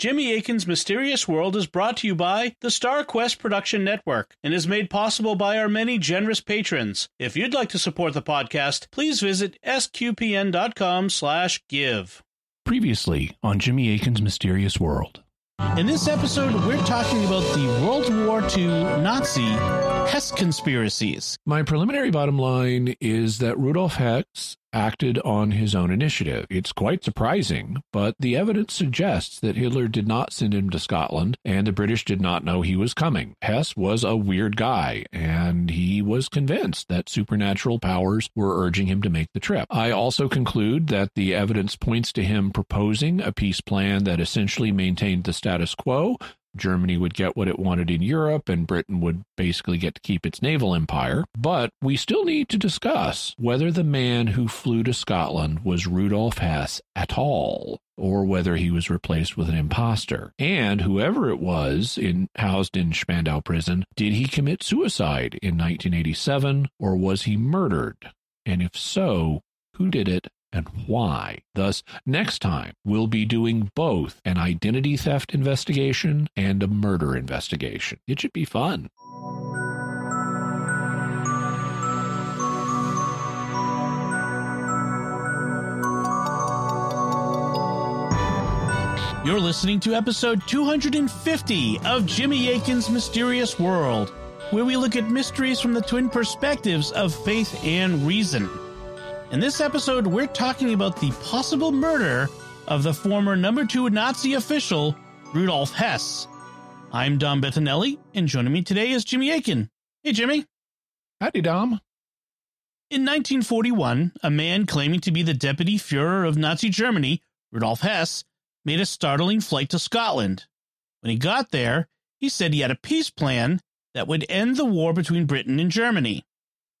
Jimmy Akin's Mysterious World is brought to you by the Star Quest Production Network and is made possible by our many generous patrons. If you'd like to support the podcast, please visit sqpn.com/give. Previously on Jimmy Akin's Mysterious World. In this episode, we're talking about the World War II Nazi Hess conspiracies. My preliminary bottom line is that Rudolf Hess acted on his own initiative. It's quite surprising, but the evidence suggests that Hitler did not send him to Scotland and the British did not know he was coming. Hess was a weird guy and he was convinced that supernatural powers were urging him to make the trip. I also conclude that the evidence points to him proposing a peace plan that essentially maintained the status quo Germany would get what it wanted in Europe, and Britain would basically get to keep its naval empire. But we still need to discuss whether the man who flew to Scotland was Rudolf Hess at all, or whether he was replaced with an impostor. And whoever it was in housed in Spandau prison, did he commit suicide in 1987, or was he murdered? And if so, who did it and why. Thus, next time, we'll be doing both an identity theft investigation and a murder investigation. It should be fun. You're listening to episode 250 of Jimmy Akin's Mysterious World, where we look at mysteries from the twin perspectives of faith and reason. In this episode, we're talking about the possible murder of the former number two Nazi official, Rudolf Hess. I'm Dom Bettinelli, and joining me today is Jimmy Akin. Hey, Jimmy. Howdy, Dom. In 1941, a man claiming to be the deputy Fuhrer of Nazi Germany, Rudolf Hess, made a startling flight to Scotland. When he got there, he said he had a peace plan that would end the war between Britain and Germany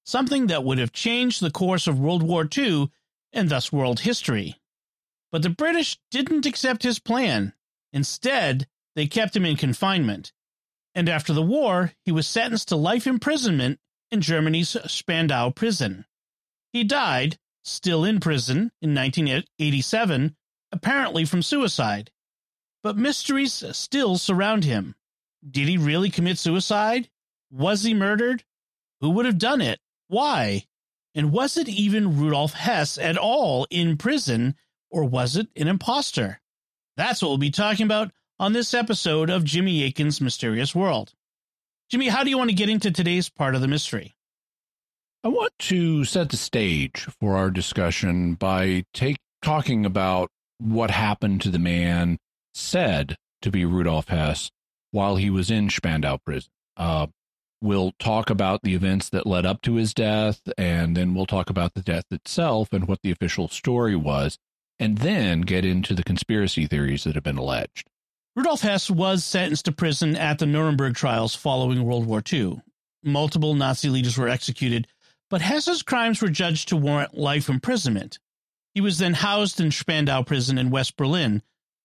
something that would have changed the course of World War II and thus world history. But the British didn't accept his plan. Instead, they kept him in confinement. And after the war, he was sentenced to life imprisonment in Germany's Spandau prison. He died, still in prison, in 1987, apparently from suicide. But mysteries still surround him. Did he really commit suicide? Was he murdered? Who would have done it? Why? And was it even Rudolf Hess at all in prison, or was it an impostor? That's what we'll be talking about on this episode of Jimmy Akin's Mysterious World. Jimmy, how do you want to get into today's part of the mystery? I want to set the stage for our discussion by take, talking about what happened to the man said to be Rudolf Hess while he was in Spandau prison. Uh, We'll talk about the events that led up to his death, and then we'll talk about the death itself and what the official story was, and then get into the conspiracy theories that have been alleged. Rudolf Hess was sentenced to prison at the Nuremberg trials following World War II. Multiple Nazi leaders were executed, but Hess's crimes were judged to warrant life imprisonment. He was then housed in Spandau prison in West Berlin,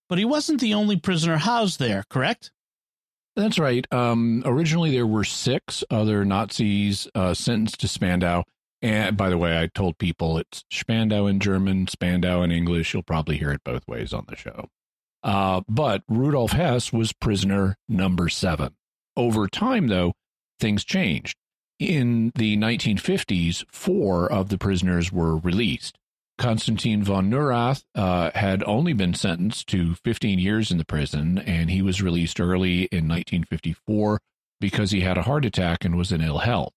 but he wasn't the only prisoner housed there, correct? That's right. Um, originally, there were six other Nazis uh, sentenced to Spandau. And by the way, I told people it's Spandau in German, Spandau in English. You'll probably hear it both ways on the show. Uh, but Rudolf Hess was prisoner number seven. Over time, though, things changed. In the 1950s, four of the prisoners were released. Konstantin von Neurath uh, had only been sentenced to 15 years in the prison, and he was released early in 1954 because he had a heart attack and was in ill health.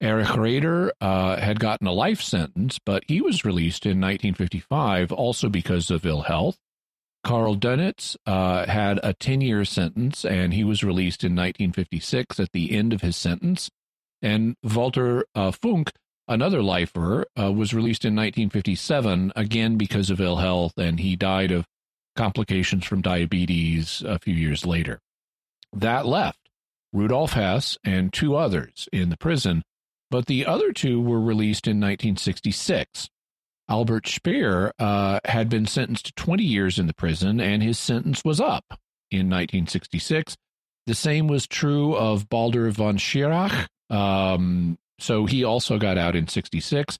Erich Raeder uh, had gotten a life sentence, but he was released in 1955 also because of ill health. Karl Dönitz uh, had a 10 year sentence, and he was released in 1956 at the end of his sentence. And Walter uh, Funk Another lifer uh, was released in 1957, again because of ill health, and he died of complications from diabetes a few years later. That left Rudolf Hess and two others in the prison, but the other two were released in 1966. Albert Speer uh, had been sentenced to 20 years in the prison, and his sentence was up in 1966. The same was true of Baldur von Schirach, um, so he also got out in 66.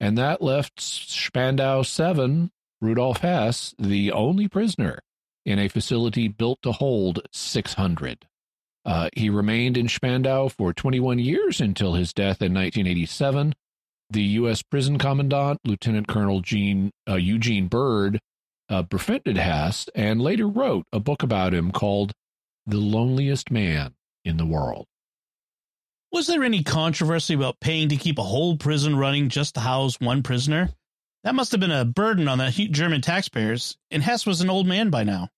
And that left Spandau 7, Rudolf Hess, the only prisoner in a facility built to hold 600. Uh, he remained in Spandau for 21 years until his death in 1987. The U.S. prison commandant, Lieutenant Colonel Gene, uh, Eugene Bird, uh, befriended Hess and later wrote a book about him called The Loneliest Man in the World. Was there any controversy about paying to keep a whole prison running just to house one prisoner? That must have been a burden on the German taxpayers, and Hess was an old man by now.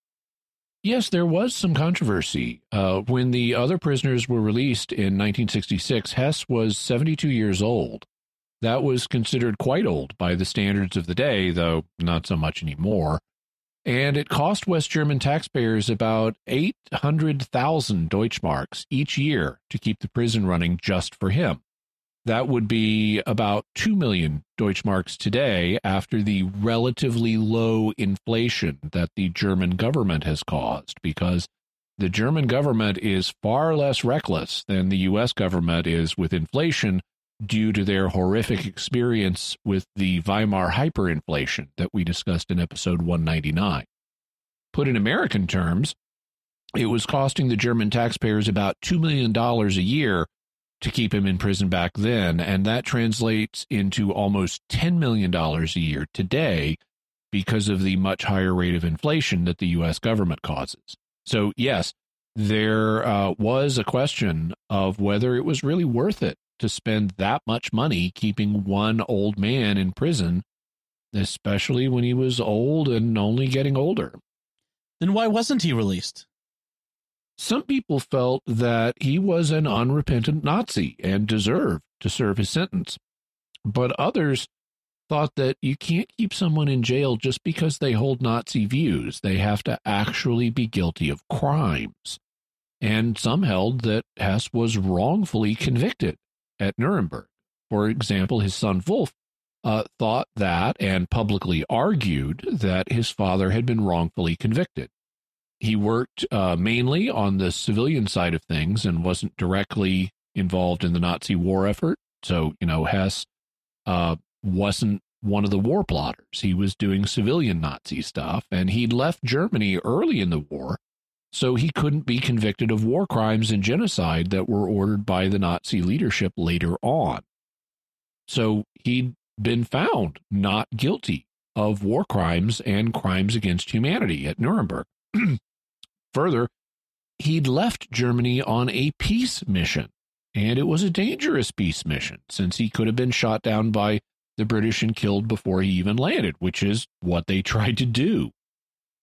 Yes, there was some controversy. Uh, when the other prisoners were released in 1966, Hess was 72 years old. That was considered quite old by the standards of the day, though not so much anymore. And it cost West German taxpayers about 800,000 Deutschmarks each year to keep the prison running just for him. That would be about 2 million Deutschmarks today after the relatively low inflation that the German government has caused, because the German government is far less reckless than the U.S. government is with inflation due to their horrific experience with the Weimar hyperinflation that we discussed in episode 199. Put in American terms, it was costing the German taxpayers about $2 million a year to keep him in prison back then, and that translates into almost $10 million a year today because of the much higher rate of inflation that the U.S. government causes. So, yes, there uh, was a question of whether it was really worth it to spend that much money keeping one old man in prison, especially when he was old and only getting older. Then why wasn't he released? Some people felt that he was an unrepentant Nazi and deserved to serve his sentence. But others thought that you can't keep someone in jail just because they hold Nazi views. They have to actually be guilty of crimes. And some held that Hess was wrongfully convicted at Nuremberg. For example, his son Wolf uh, thought that and publicly argued that his father had been wrongfully convicted. He worked uh, mainly on the civilian side of things and wasn't directly involved in the Nazi war effort. So, you know, Hess uh, wasn't one of the war plotters. He was doing civilian Nazi stuff, and he'd left Germany early in the war so he couldn't be convicted of war crimes and genocide that were ordered by the Nazi leadership later on. So he'd been found not guilty of war crimes and crimes against humanity at Nuremberg. Further, he'd left Germany on a peace mission, and it was a dangerous peace mission since he could have been shot down by the British and killed before he even landed, which is what they tried to do.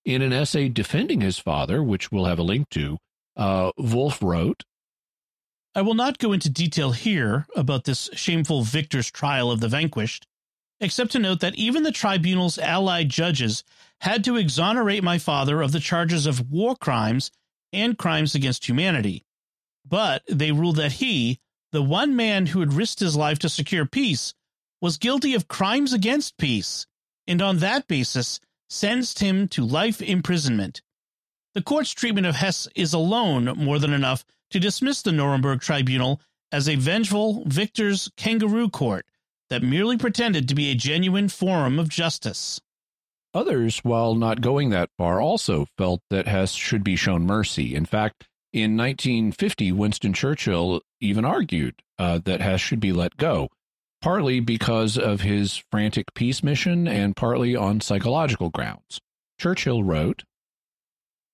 In an essay defending his father, which we'll have a link to, uh, Wolf wrote I will not go into detail here about this shameful victor's trial of the vanquished, except to note that even the tribunal's allied judges had to exonerate my father of the charges of war crimes and crimes against humanity. But they ruled that he, the one man who had risked his life to secure peace, was guilty of crimes against peace, and on that basis sentenced him to life imprisonment. The court's treatment of Hess is alone more than enough to dismiss the Nuremberg tribunal as a vengeful victor's kangaroo court that merely pretended to be a genuine forum of justice. Others, while not going that far, also felt that Hess should be shown mercy. In fact, in 1950, Winston Churchill even argued uh, that Hess should be let go partly because of his frantic peace mission and partly on psychological grounds. Churchill wrote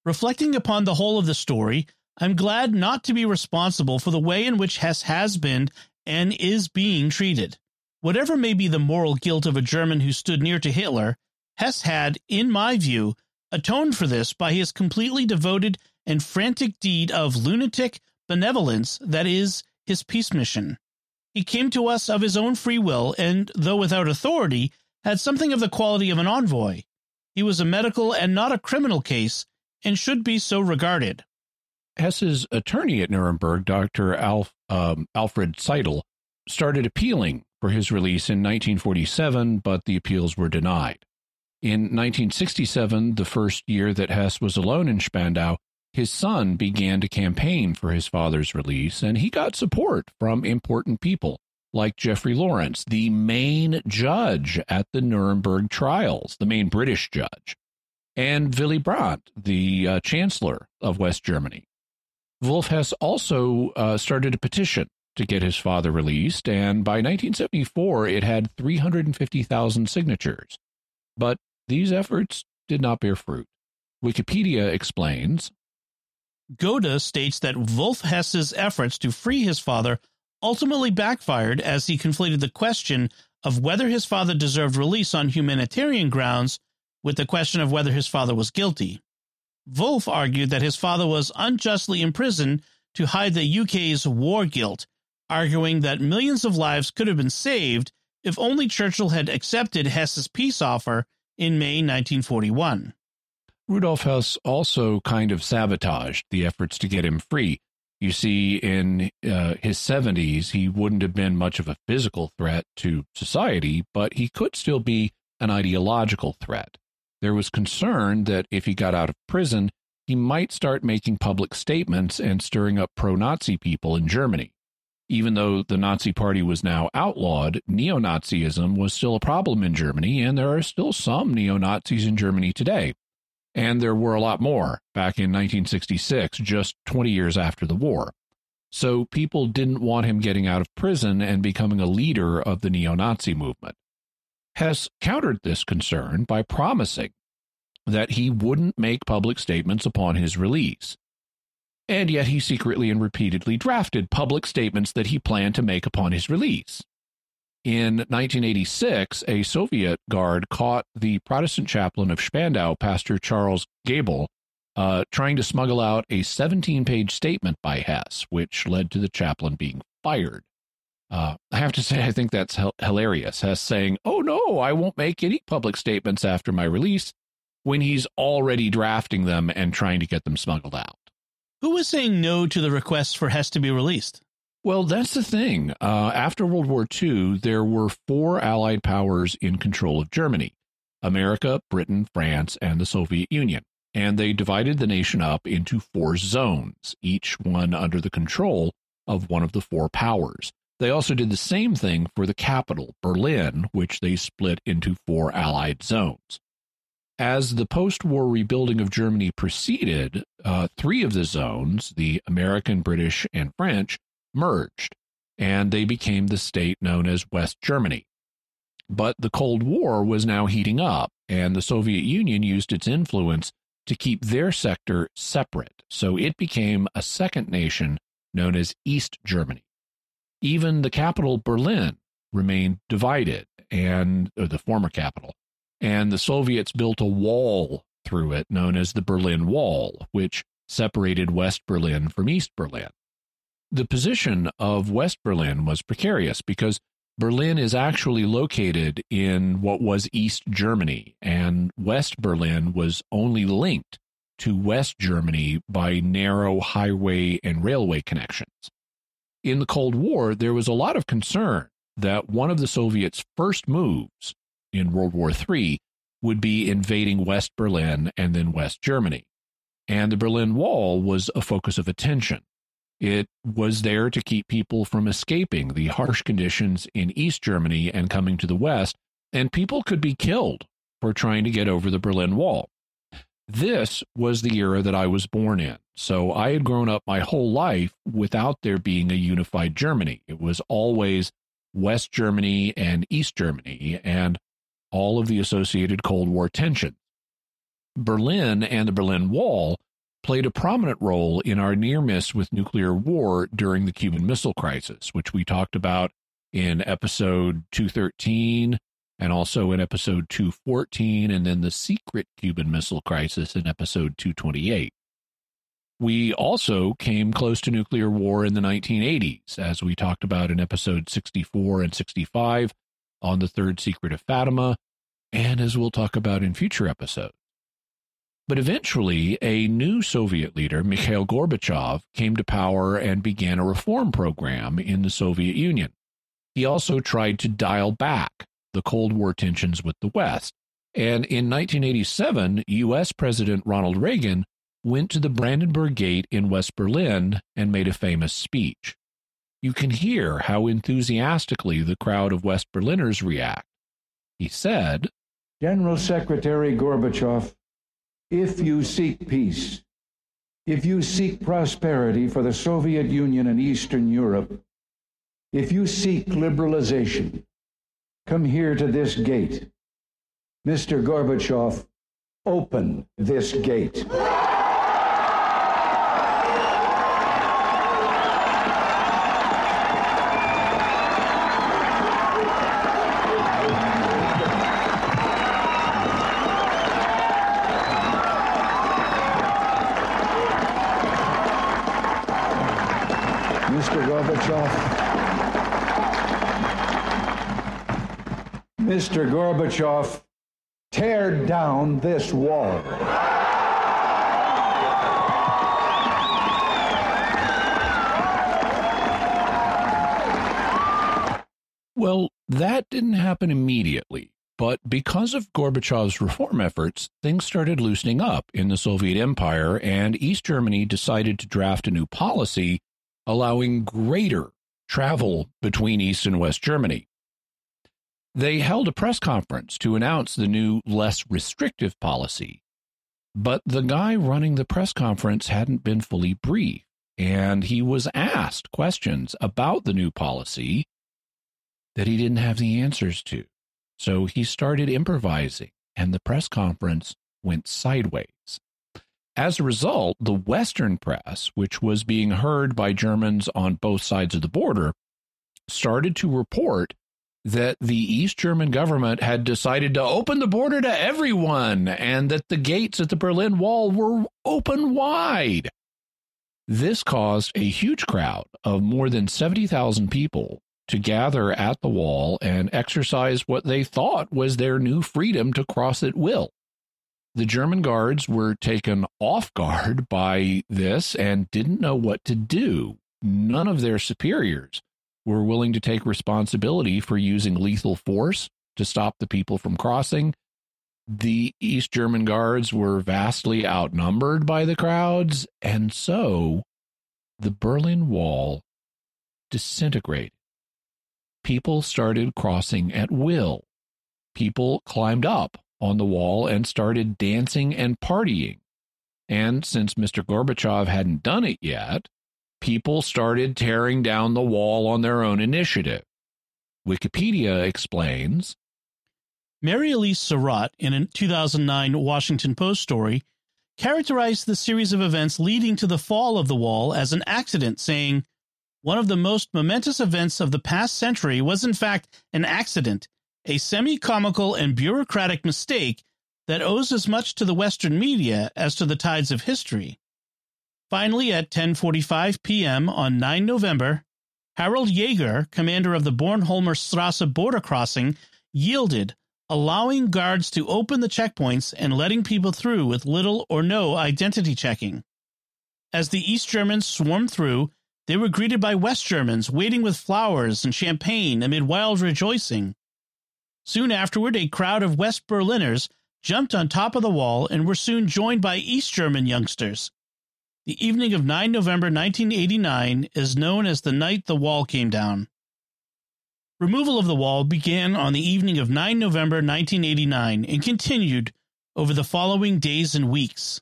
Reflecting upon the whole of the story, I'm glad not to be responsible for the way in which Hess has been and is being treated. Whatever may be the moral guilt of a German who stood near to Hitler, Hess had, in my view, atoned for this by his completely devoted and frantic deed of lunatic benevolence that is, his peace mission. He came to us of his own free will, and, though without authority, had something of the quality of an envoy. He was a medical and not a criminal case, and should be so regarded. Hess's attorney at Nuremberg, Dr. Alf, um, Alfred Seidl, started appealing for his release in 1947, but the appeals were denied. In 1967, the first year that Hess was alone in Spandau, his son began to campaign for his father's release, and he got support from important people like Geoffrey Lawrence, the main judge at the Nuremberg trials, the main British judge. and Willy Brandt, the uh, chancellor of West Germany. Wolf Hess also uh, started a petition to get his father released, and by 1974 it had 350,000 signatures. But these efforts did not bear fruit. Wikipedia explains Goda states that Wolf Hess's efforts to free his father ultimately backfired as he conflated the question of whether his father deserved release on humanitarian grounds with the question of whether his father was guilty. Wolf argued that his father was unjustly imprisoned to hide the UK's war guilt, arguing that millions of lives could have been saved if only Churchill had accepted Hess's peace offer in May 1941. Rudolf Hess also kind of sabotaged the efforts to get him free. You see, in uh, his 70s, he wouldn't have been much of a physical threat to society, but he could still be an ideological threat. There was concern that if he got out of prison, he might start making public statements and stirring up pro Nazi people in Germany. Even though the Nazi Party was now outlawed, neo Nazism was still a problem in Germany, and there are still some neo Nazis in Germany today. And there were a lot more back in 1966, just 20 years after the war. So people didn't want him getting out of prison and becoming a leader of the neo Nazi movement. Hess countered this concern by promising that he wouldn't make public statements upon his release. And yet he secretly and repeatedly drafted public statements that he planned to make upon his release. In 1986, a Soviet guard caught the Protestant chaplain of Spandau, Pastor Charles Gabel, uh, trying to smuggle out a 17 page statement by Hess, which led to the chaplain being fired. Uh, I have to say, I think that's hilarious. Hess saying, Oh, no, I won't make any public statements after my release when he's already drafting them and trying to get them smuggled out. Who was saying no to the request for Hess to be released? Well, that's the thing. Uh, after World War II, there were four Allied powers in control of Germany America, Britain, France, and the Soviet Union. And they divided the nation up into four zones, each one under the control of one of the four powers. They also did the same thing for the capital, Berlin, which they split into four Allied zones. As the post war rebuilding of Germany proceeded, uh, three of the zones, the American, British, and French, merged, and they became the state known as West Germany. But the Cold War was now heating up, and the Soviet Union used its influence to keep their sector separate, so it became a second nation known as East Germany. Even the capital, Berlin, remained divided, and the former capital, and the Soviets built a wall through it known as the Berlin Wall, which separated West Berlin from East Berlin. The position of West Berlin was precarious because Berlin is actually located in what was East Germany, and West Berlin was only linked to West Germany by narrow highway and railway connections. In the Cold War, there was a lot of concern that one of the Soviets' first moves in World War III would be invading West Berlin and then West Germany. And the Berlin Wall was a focus of attention. It was there to keep people from escaping the harsh conditions in East Germany and coming to the West, and people could be killed for trying to get over the Berlin Wall. This was the era that I was born in. So I had grown up my whole life without there being a unified Germany. It was always West Germany and East Germany and all of the associated Cold War tensions. Berlin and the Berlin Wall played a prominent role in our near miss with nuclear war during the Cuban Missile Crisis, which we talked about in episode 213 and also in episode 214, and then the secret Cuban Missile Crisis in episode 228. We also came close to nuclear war in the 1980s, as we talked about in episode 64 and 65 on the third secret of Fatima, and as we'll talk about in future episodes. But eventually, a new Soviet leader, Mikhail Gorbachev, came to power and began a reform program in the Soviet Union. He also tried to dial back the Cold War tensions with the West. And in 1987, U.S. President Ronald Reagan went to the Brandenburg Gate in West Berlin and made a famous speech. You can hear how enthusiastically the crowd of West Berliners react. He said, General Secretary Gorbachev, If you seek peace, if you seek prosperity for the Soviet Union and Eastern Europe, if you seek liberalization, come here to this gate. Mr. Gorbachev, open this gate. Gorbachev. Mr. Gorbachev, tear down this wall. Well, that didn't happen immediately, but because of Gorbachev's reform efforts, things started loosening up in the Soviet Empire, and East Germany decided to draft a new policy allowing greater travel between East and West Germany. They held a press conference to announce the new, less restrictive policy, but the guy running the press conference hadn't been fully briefed, and he was asked questions about the new policy that he didn't have the answers to. So he started improvising, and the press conference went sideways. As a result, the Western press, which was being heard by Germans on both sides of the border, started to report that the East German government had decided to open the border to everyone and that the gates at the Berlin Wall were open wide. This caused a huge crowd of more than 70,000 people to gather at the wall and exercise what they thought was their new freedom to cross at will the German guards were taken off guard by this and didn't know what to do. None of their superiors were willing to take responsibility for using lethal force to stop the people from crossing. The East German guards were vastly outnumbered by the crowds, and so the Berlin Wall disintegrated. People started crossing at will. People climbed up on the wall and started dancing and partying. And since Mr. Gorbachev hadn't done it yet, people started tearing down the wall on their own initiative. Wikipedia explains Mary Elise Sarotte, in a 2009 Washington Post story, characterized the series of events leading to the fall of the wall as an accident, saying, One of the most momentous events of the past century was, in fact, an accident a semi comical and bureaucratic mistake that owes as much to the Western media as to the tides of history. Finally, at 10:45 p.m. on 9 November, Harald Jäger, commander of the Bornholmer Strasse border crossing, yielded, allowing guards to open the checkpoints and letting people through with little or no identity checking. As the East Germans swarmed through, they were greeted by West Germans waiting with flowers and champagne amid wild rejoicing. Soon afterward, a crowd of West Berliners jumped on top of the wall and were soon joined by East German youngsters. The evening of 9 November 1989 is known as the night the wall came down. Removal of the wall began on the evening of 9 November 1989 and continued over the following days and weeks,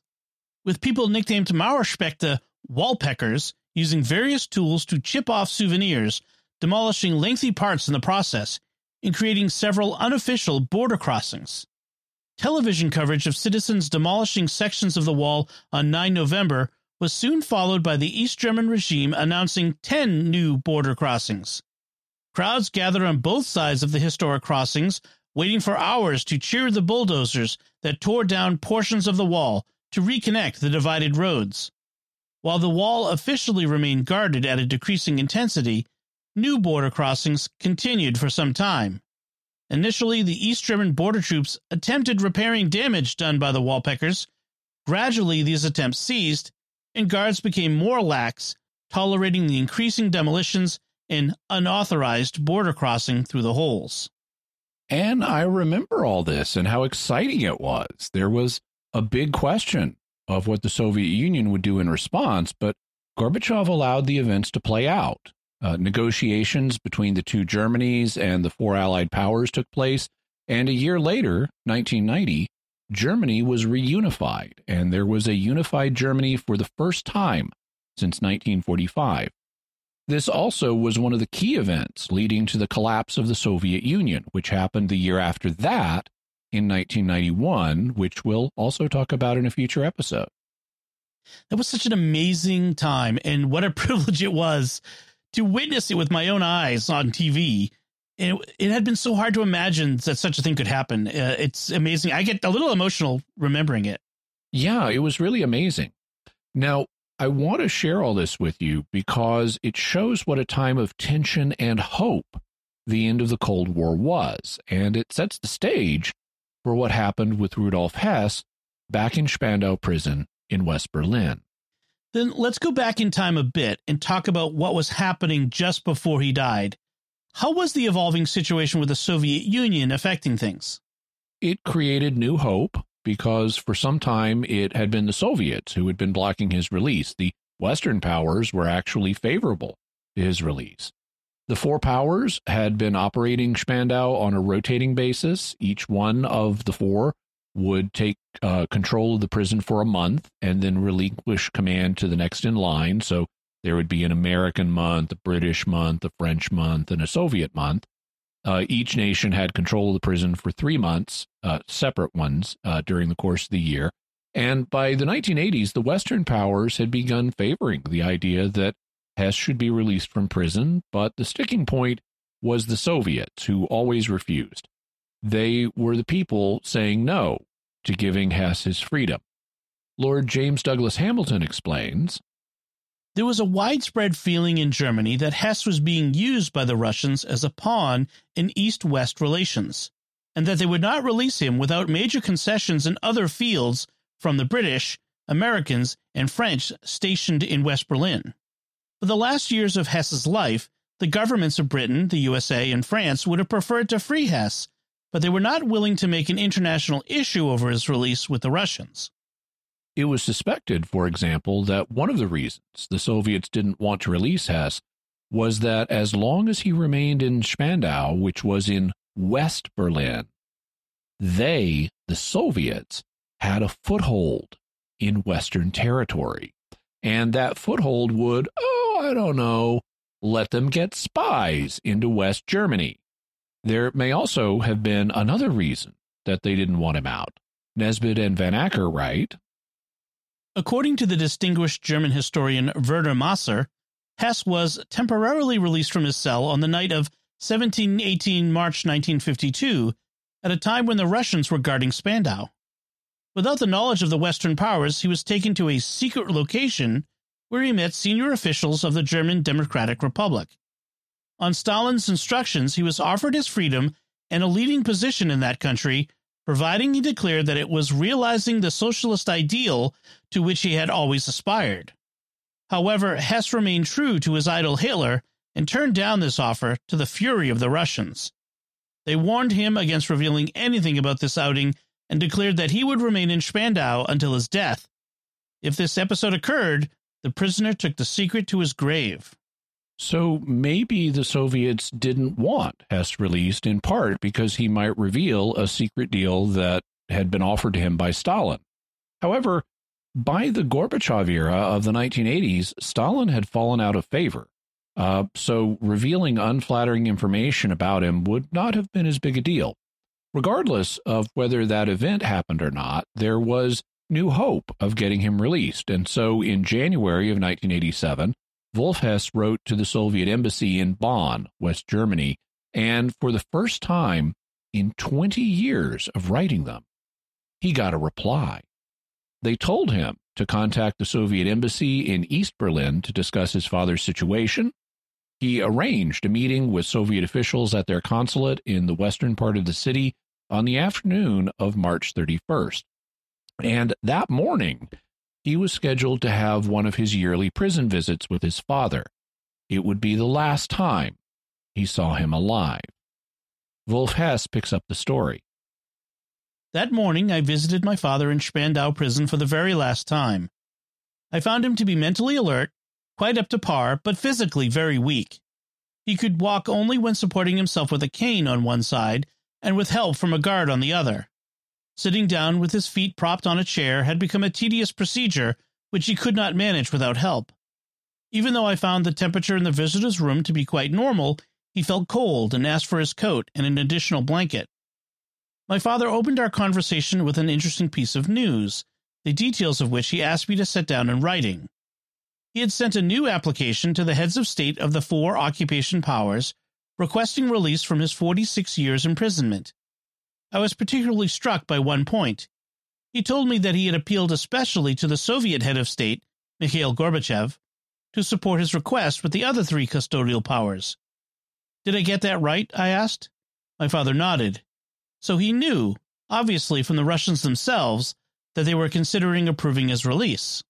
with people nicknamed Mauerspechte wallpeckers using various tools to chip off souvenirs, demolishing lengthy parts in the process, in creating several unofficial border crossings. Television coverage of citizens demolishing sections of the wall on 9 November was soon followed by the East German regime announcing 10 new border crossings. Crowds gathered on both sides of the historic crossings, waiting for hours to cheer the bulldozers that tore down portions of the wall to reconnect the divided roads. While the wall officially remained guarded at a decreasing intensity, new border crossings continued for some time. Initially, the East German border troops attempted repairing damage done by the wallpeckers. Gradually, these attempts ceased, and guards became more lax, tolerating the increasing demolitions and unauthorized border crossing through the holes. And I remember all this and how exciting it was. There was a big question of what the Soviet Union would do in response, but Gorbachev allowed the events to play out. Uh, negotiations between the two Germanys and the four Allied powers took place, and a year later, 1990, Germany was reunified, and there was a unified Germany for the first time since 1945. This also was one of the key events leading to the collapse of the Soviet Union, which happened the year after that in 1991, which we'll also talk about in a future episode. That was such an amazing time, and what a privilege it was to witness it with my own eyes on TV. It, it had been so hard to imagine that such a thing could happen. Uh, it's amazing. I get a little emotional remembering it. Yeah, it was really amazing. Now, I want to share all this with you because it shows what a time of tension and hope the end of the Cold War was, and it sets the stage for what happened with Rudolf Hess back in Spandau prison in West Berlin. Then let's go back in time a bit and talk about what was happening just before he died. How was the evolving situation with the Soviet Union affecting things? It created new hope because for some time it had been the Soviets who had been blocking his release. The Western powers were actually favorable to his release. The four powers had been operating Spandau on a rotating basis. Each one of the four would take uh, control of the prison for a month and then relinquish command to the next in line. So there would be an American month, a British month, a French month, and a Soviet month. Uh, each nation had control of the prison for three months, uh, separate ones, uh, during the course of the year. And by the 1980s, the Western powers had begun favoring the idea that Hess should be released from prison, but the sticking point was the Soviets, who always refused. They were the people saying no to giving Hess his freedom. Lord James Douglas Hamilton explains there was a widespread feeling in Germany that Hess was being used by the Russians as a pawn in East West relations, and that they would not release him without major concessions in other fields from the British, Americans, and French stationed in West Berlin. For the last years of Hess's life, the governments of Britain, the USA, and France would have preferred to free Hess, but they were not willing to make an international issue over his release with the Russians. It was suspected, for example, that one of the reasons the Soviets didn't want to release Hess was that as long as he remained in Spandau, which was in West Berlin, they, the Soviets, had a foothold in Western territory. And that foothold would, oh, I don't know, let them get spies into West Germany. There may also have been another reason that they didn't want him out. Nesbit and Van Acker write According to the distinguished German historian Werner Maser, Hess was temporarily released from his cell on the night of 17-18 March 1952, at a time when the Russians were guarding Spandau. Without the knowledge of the Western powers, he was taken to a secret location where he met senior officials of the German Democratic Republic. On Stalin's instructions, he was offered his freedom and a leading position in that country providing he declared that it was realizing the socialist ideal to which he had always aspired. However, Hess remained true to his idol Hitler and turned down this offer to the fury of the Russians. They warned him against revealing anything about this outing and declared that he would remain in Spandau until his death. If this episode occurred, the prisoner took the secret to his grave. So maybe the Soviets didn't want Hess released in part because he might reveal a secret deal that had been offered to him by Stalin. However, by the Gorbachev era of the 1980s, Stalin had fallen out of favor. Uh, so revealing unflattering information about him would not have been as big a deal. Regardless of whether that event happened or not, there was new hope of getting him released. And so in January of 1987, Wolf Hess wrote to the Soviet embassy in Bonn, West Germany, and for the first time in 20 years of writing them, he got a reply. They told him to contact the Soviet embassy in East Berlin to discuss his father's situation. He arranged a meeting with Soviet officials at their consulate in the western part of the city on the afternoon of March 31st. And that morning, he was scheduled to have one of his yearly prison visits with his father. It would be the last time he saw him alive. Wolf Hess picks up the story. That morning, I visited my father in Spandau prison for the very last time. I found him to be mentally alert, quite up to par, but physically very weak. He could walk only when supporting himself with a cane on one side and with help from a guard on the other. Sitting down with his feet propped on a chair had become a tedious procedure which he could not manage without help. Even though I found the temperature in the visitor's room to be quite normal, he felt cold and asked for his coat and an additional blanket. My father opened our conversation with an interesting piece of news, the details of which he asked me to set down in writing. He had sent a new application to the heads of state of the four occupation powers requesting release from his 46 years imprisonment. I was particularly struck by one point. He told me that he had appealed especially to the Soviet head of state, Mikhail Gorbachev, to support his request with the other three custodial powers. Did I get that right? I asked. My father nodded. So he knew, obviously from the Russians themselves, that they were considering approving his release.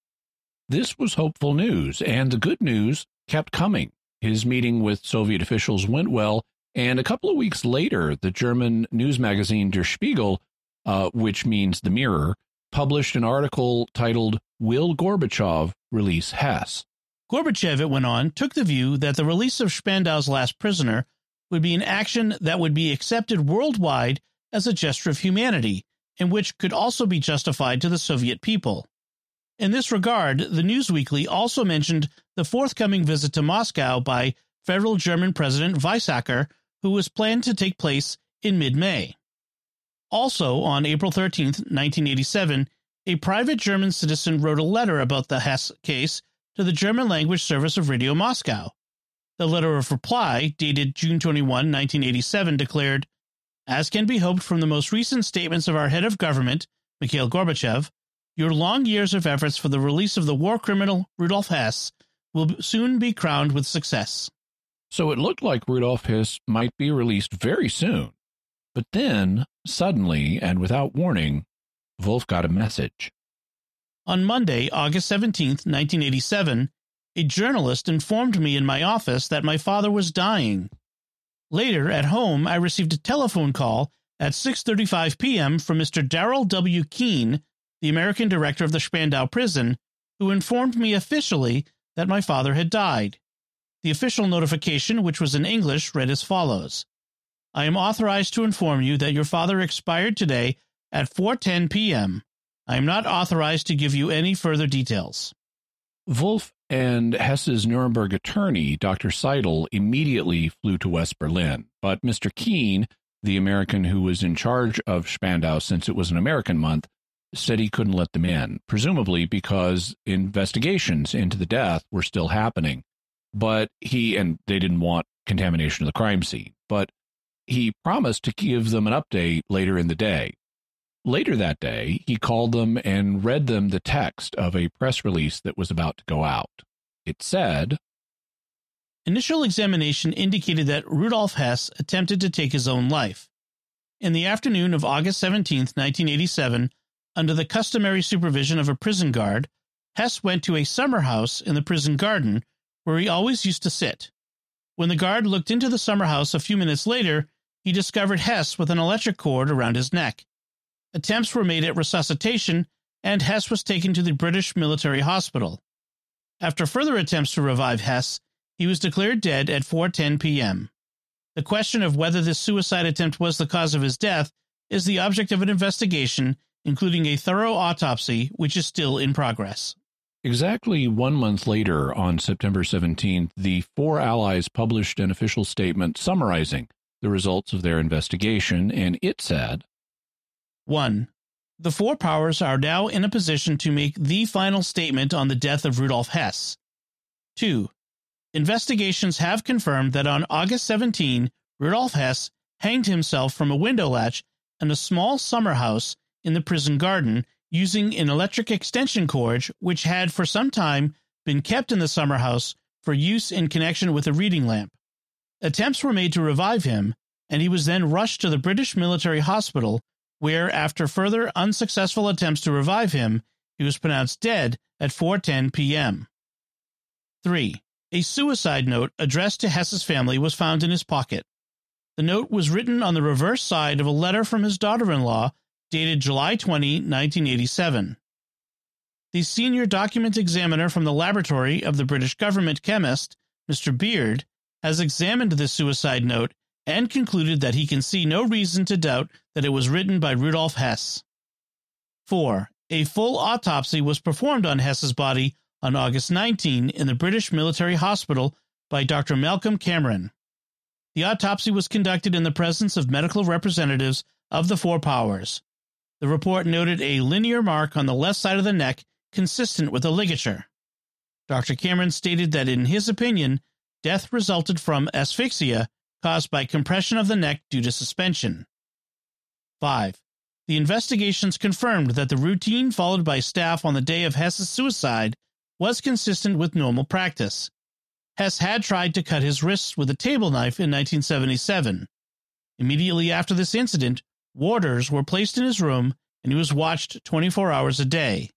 This was hopeful news, and the good news kept coming. His meeting with Soviet officials went well, and a couple of weeks later, the German news magazine Der Spiegel, uh, which means the Mirror, published an article titled Will Gorbachev Release Hess? Gorbachev, it went on, took the view that the release of Spandau's last prisoner would be an action that would be accepted worldwide as a gesture of humanity, and which could also be justified to the Soviet people. In this regard, the Newsweekly also mentioned the forthcoming visit to Moscow by federal German President Weizsäcker, who was planned to take place in mid May. Also, on April 13, 1987, a private German citizen wrote a letter about the Hess case to the German language service of Radio Moscow. The letter of reply, dated June 21, 1987, declared As can be hoped from the most recent statements of our head of government, Mikhail Gorbachev, your long years of efforts for the release of the war criminal Rudolf Hess will soon be crowned with success. So it looked like Rudolf Hess might be released very soon. But then, suddenly and without warning, Wolf got a message. On Monday, August 17, 1987, a journalist informed me in my office that my father was dying. Later, at home, I received a telephone call at 6:35 p.m. from Mr. Darrell W. Keene, the American director of the Spandau prison, who informed me officially that my father had died. The official notification, which was in English, read as follows I am authorized to inform you that your father expired today at 4:10 p.m. I am not authorized to give you any further details. Wolf and Hess's Nuremberg attorney, Dr. Seidl, immediately flew to West Berlin, but Mr. Keene, the American who was in charge of Spandau since it was an American month, said he couldn't let them in, presumably because investigations into the death were still happening. But he, and they didn't want contamination of the crime scene, but he promised to give them an update later in the day. Later that day, he called them and read them the text of a press release that was about to go out. It said Initial examination indicated that Rudolf Hess attempted to take his own life. In the afternoon of August 17, 1987, under the customary supervision of a prison guard, Hess went to a summer house in the prison garden where he always used to sit. When the guard looked into the summer house a few minutes later, he discovered Hess with an electric cord around his neck. Attempts were made at resuscitation, and Hess was taken to the British military hospital. After further attempts to revive Hess, he was declared dead at 4:10 p.m. The question of whether this suicide attempt was the cause of his death is the object of an investigation including a thorough autopsy, which is still in progress. Exactly one month later, on September 17th, the four allies published an official statement summarizing the results of their investigation, and it said 1. The four powers are now in a position to make the final statement on the death of Rudolf Hess. 2. Investigations have confirmed that on August 17, Rudolf Hess hanged himself from a window latch in a small summer house in the prison garden using an electric extension cord which had for some time been kept in the summer house for use in connection with a reading lamp. Attempts were made to revive him, and he was then rushed to the British military hospital, where, after further unsuccessful attempts to revive him, he was pronounced dead at 4:10 p.m. 3. A suicide note addressed to Hess's family was found in his pocket. The note was written on the reverse side of a letter from his daughter-in-law dated July 20, 1987. The senior document examiner from the laboratory of the British government chemist, Mr. Beard, has examined this suicide note and concluded that he can see no reason to doubt that it was written by Rudolf Hess. 4. A full autopsy was performed on Hess's body on August 19 in the British Military Hospital by Dr. Malcolm Cameron. The autopsy was conducted in the presence of medical representatives of the four powers. The report noted a linear mark on the left side of the neck consistent with a ligature. Dr. Cameron stated that in his opinion, death resulted from asphyxia caused by compression of the neck due to suspension. 5. The investigations confirmed that the routine followed by staff on the day of Hess's suicide was consistent with normal practice. Hess had tried to cut his wrists with a table knife in 1977. Immediately after this incident, warders were placed in his room and he was watched 24 hours a day.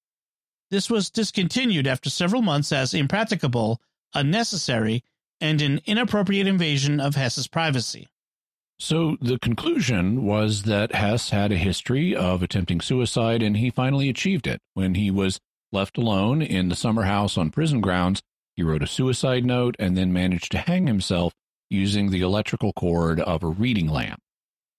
This was discontinued after several months as impracticable, unnecessary, and an inappropriate invasion of Hess's privacy. So the conclusion was that Hess had a history of attempting suicide and he finally achieved it. When he was left alone in the summer house on prison grounds, he wrote a suicide note and then managed to hang himself using the electrical cord of a reading lamp.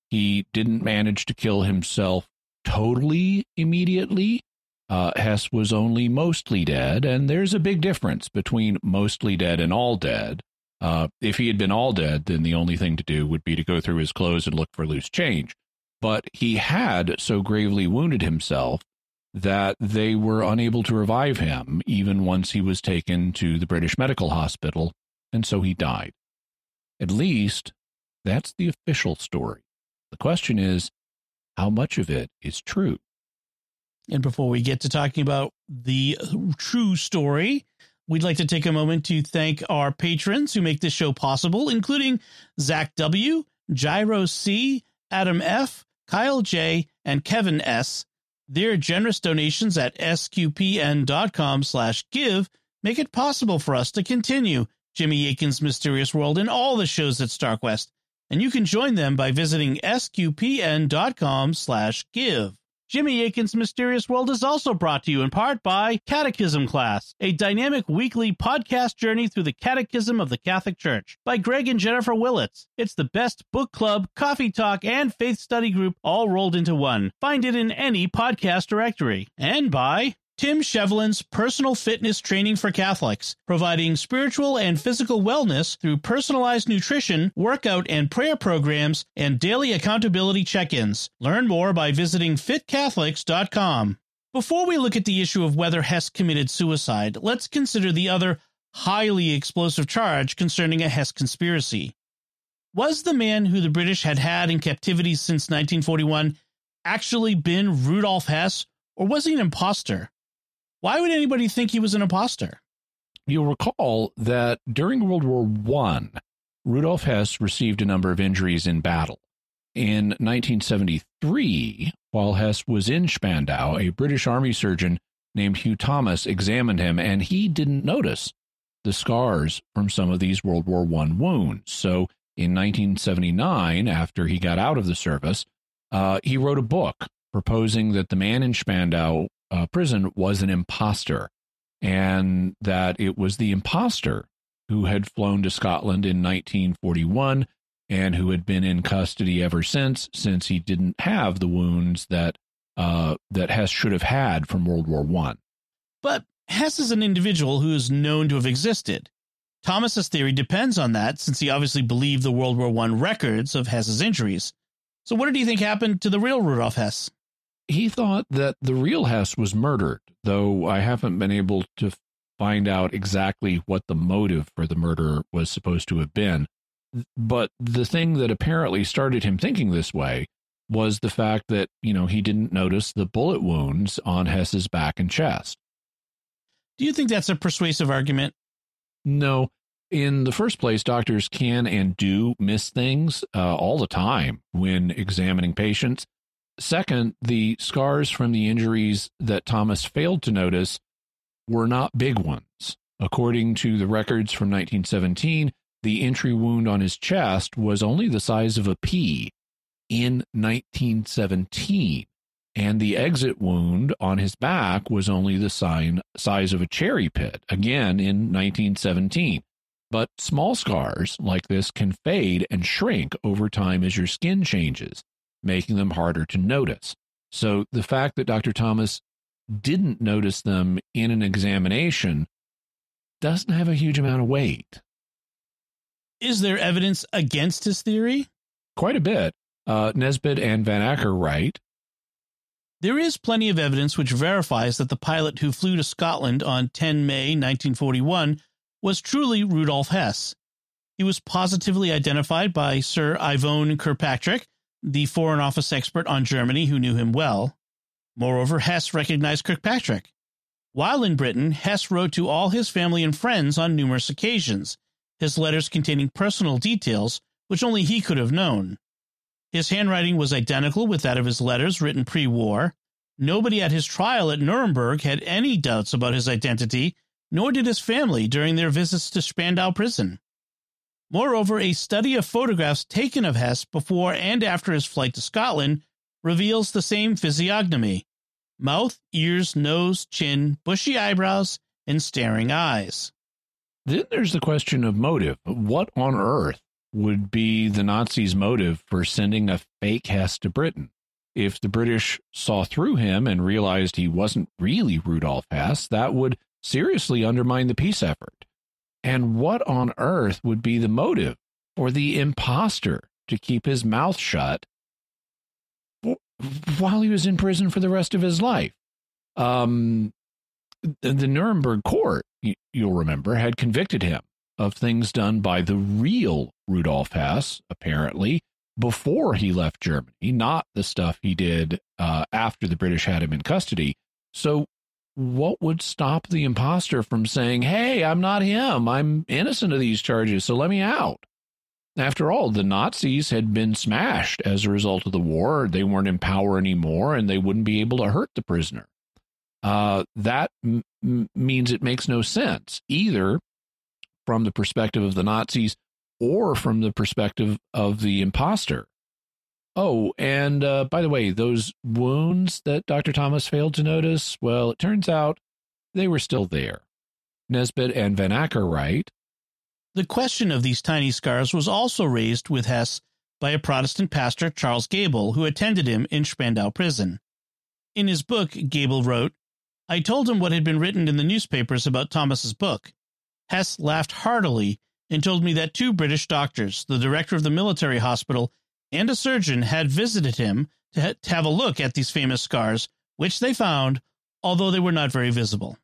He didn't manage to kill himself totally immediately. Uh, Hess was only mostly dead, and there's a big difference between mostly dead and all dead. Uh, if he had been all dead, then the only thing to do would be to go through his clothes and look for loose change. But he had so gravely wounded himself that they were unable to revive him even once he was taken to the British Medical Hospital, and so he died. At least that's the official story. The question is, how much of it is true? And before we get to talking about the uh, true story, We'd like to take a moment to thank our patrons who make this show possible, including Zach W., Gyro C., Adam F., Kyle J., and Kevin S. Their generous donations at sqpn.com slash give make it possible for us to continue Jimmy Akin's Mysterious World and all the shows at StarQuest, and you can join them by visiting sqpn.com slash give. Jimmy Akin's Mysterious World is also brought to you in part by Catechism Class, a dynamic weekly podcast journey through the Catechism of the Catholic Church by Greg and Jennifer Willits. It's the best book club, coffee talk, and faith study group all rolled into one. Find it in any podcast directory. And by Tim Shevlin's personal fitness training for Catholics, providing spiritual and physical wellness through personalized nutrition, workout and prayer programs, and daily accountability check ins. Learn more by visiting fitcatholics.com. Before we look at the issue of whether Hess committed suicide, let's consider the other highly explosive charge concerning a Hess conspiracy. Was the man who the British had had in captivity since 1941 actually been Rudolf Hess, or was he an impostor? Why would anybody think he was an imposter? You'll recall that during World War One, Rudolf Hess received a number of injuries in battle. In 1973, while Hess was in Spandau, a British Army surgeon named Hugh Thomas examined him, and he didn't notice the scars from some of these World War One wounds. So, in 1979, after he got out of the service, uh, he wrote a book proposing that the man in Spandau uh, prison was an impostor, and that it was the impostor who had flown to Scotland in 1941 and who had been in custody ever since, since he didn't have the wounds that uh, that Hess should have had from World War One. But Hess is an individual who is known to have existed. Thomas's theory depends on that, since he obviously believed the World War One records of Hess's injuries. So, what did he think happened to the real Rudolf Hess? He thought that the real Hess was murdered, though I haven't been able to find out exactly what the motive for the murder was supposed to have been. But the thing that apparently started him thinking this way was the fact that, you know, he didn't notice the bullet wounds on Hess's back and chest. Do you think that's a persuasive argument? No. In the first place, doctors can and do miss things uh, all the time when examining patients. Second, the scars from the injuries that Thomas failed to notice were not big ones. According to the records from 1917, the entry wound on his chest was only the size of a pea in 1917, and the exit wound on his back was only the sign, size of a cherry pit, again in 1917. But small scars like this can fade and shrink over time as your skin changes making them harder to notice. So the fact that Dr. Thomas didn't notice them in an examination doesn't have a huge amount of weight. Is there evidence against his theory? Quite a bit. Uh, Nesbit and Van Acker write There is plenty of evidence which verifies that the pilot who flew to Scotland on 10 May 1941 was truly Rudolf Hess. He was positively identified by Sir Ivone Kirkpatrick, the Foreign Office expert on Germany who knew him well. Moreover, Hess recognized Kirkpatrick. While in Britain, Hess wrote to all his family and friends on numerous occasions, his letters containing personal details which only he could have known. His handwriting was identical with that of his letters written pre war. Nobody at his trial at Nuremberg had any doubts about his identity, nor did his family during their visits to Spandau prison. Moreover, a study of photographs taken of Hess before and after his flight to Scotland reveals the same physiognomy mouth, ears, nose, chin, bushy eyebrows, and staring eyes. Then there's the question of motive. What on earth would be the Nazis' motive for sending a fake Hess to Britain? If the British saw through him and realized he wasn't really Rudolf Hess, that would seriously undermine the peace effort. And what on earth would be the motive for the impostor to keep his mouth shut while he was in prison for the rest of his life? Um, the Nuremberg court, you'll remember, had convicted him of things done by the real Rudolf Hess, apparently, before he left Germany, not the stuff he did uh, after the British had him in custody. So what would stop the imposter from saying, Hey, I'm not him. I'm innocent of these charges, so let me out? After all, the Nazis had been smashed as a result of the war. They weren't in power anymore, and they wouldn't be able to hurt the prisoner. Uh, that m- means it makes no sense, either from the perspective of the Nazis or from the perspective of the imposter. Oh, and uh, by the way, those wounds that Dr. Thomas failed to notice, well, it turns out they were still there. Nesbit and Van Acker write The question of these tiny scars was also raised with Hess by a Protestant pastor, Charles Gabel, who attended him in Spandau prison. In his book, Gabel wrote, I told him what had been written in the newspapers about Thomas's book. Hess laughed heartily and told me that two British doctors, the director of the military hospital and a surgeon had visited him to, ha- to have a look at these famous scars, which they found, although they were not very visible.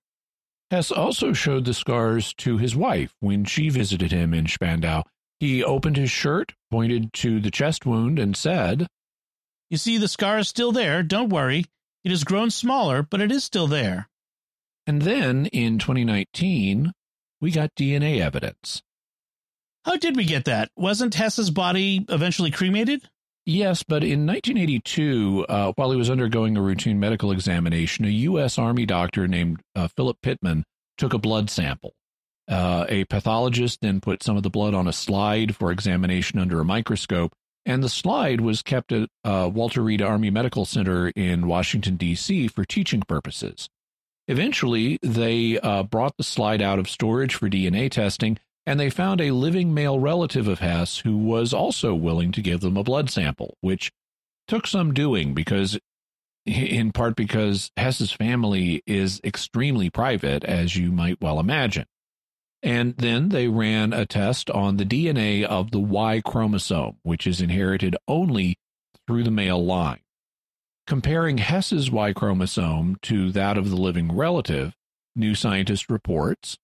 Hess also showed the scars to his wife when she visited him in Spandau. He opened his shirt, pointed to the chest wound, and said, You see, the scar is still there. Don't worry. It has grown smaller, but it is still there. And then in 2019, we got DNA evidence. How did we get that? Wasn't Hess's body eventually cremated? Yes, but in 1982, uh, while he was undergoing a routine medical examination, a U.S. Army doctor named uh, Philip Pittman took a blood sample. Uh, a pathologist then put some of the blood on a slide for examination under a microscope, and the slide was kept at uh, Walter Reed Army Medical Center in Washington, D.C. for teaching purposes. Eventually, they uh, brought the slide out of storage for DNA testing and they found a living male relative of Hess who was also willing to give them a blood sample, which took some doing because, in part, because Hess's family is extremely private, as you might well imagine. And then they ran a test on the DNA of the Y chromosome, which is inherited only through the male line. Comparing Hess's Y chromosome to that of the living relative, New Scientist reports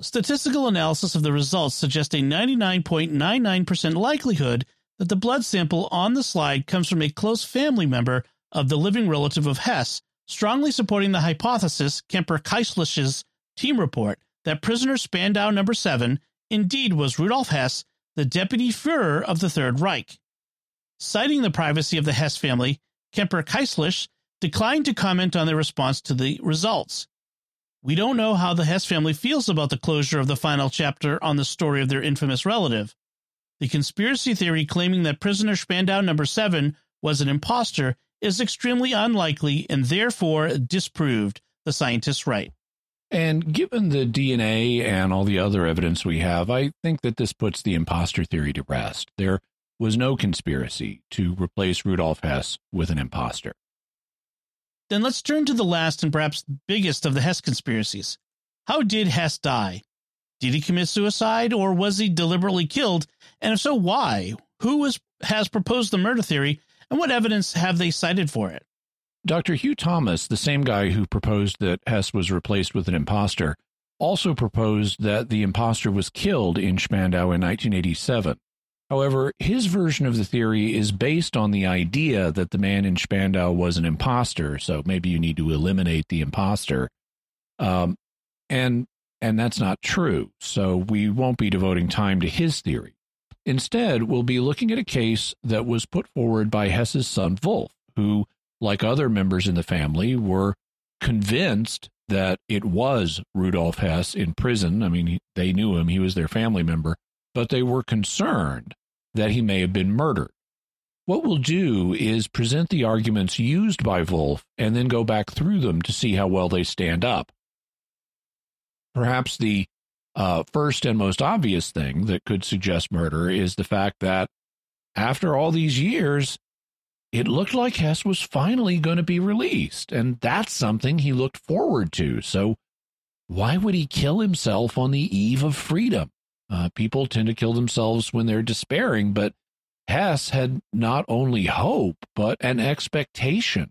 Statistical analysis of the results suggests a 99.99% likelihood that the blood sample on the slide comes from a close family member of the living relative of Hess, strongly supporting the hypothesis Cemper-Kiesslich's team report that prisoner Spandau number 7 indeed was Rudolf Hess, the deputy Fuhrer of the Third Reich. Citing the privacy of the Hess family, Cemper-Kiesslich declined to comment on their response to the results. We don't know how the Hess family feels about the closure of the final chapter on the story of their infamous relative. The conspiracy theory claiming that prisoner Spandau number 7 was an impostor is extremely unlikely and therefore disproved, the scientists write. And given the DNA and all the other evidence we have, I think that this puts the impostor theory to rest. There was no conspiracy to replace Rudolf Hess with an impostor. Then let's turn to the last and perhaps biggest of the Hess conspiracies. How did Hess die? Did he commit suicide or was he deliberately killed? And if so, why? Who was, has proposed the murder theory and what evidence have they cited for it? Dr. Hugh Thomas, the same guy who proposed that Hess was replaced with an impostor, also proposed that the impostor was killed in Spandau in 1987. However, his version of the theory is based on the idea that the man in Spandau was an impostor, so maybe you need to eliminate the impostor. Um, and and that's not true. So we won't be devoting time to his theory. Instead, we'll be looking at a case that was put forward by Hess's son Wolf, who, like other members in the family, were convinced that it was Rudolf Hess in prison. I mean, they knew him, he was their family member, but they were concerned that he may have been murdered. What we'll do is present the arguments used by Wolf and then go back through them to see how well they stand up. Perhaps the uh, first and most obvious thing that could suggest murder is the fact that after all these years, it looked like Hess was finally going to be released, and that's something he looked forward to. So, why would he kill himself on the eve of freedom? Uh, people tend to kill themselves when they're despairing, but Hess had not only hope, but an expectation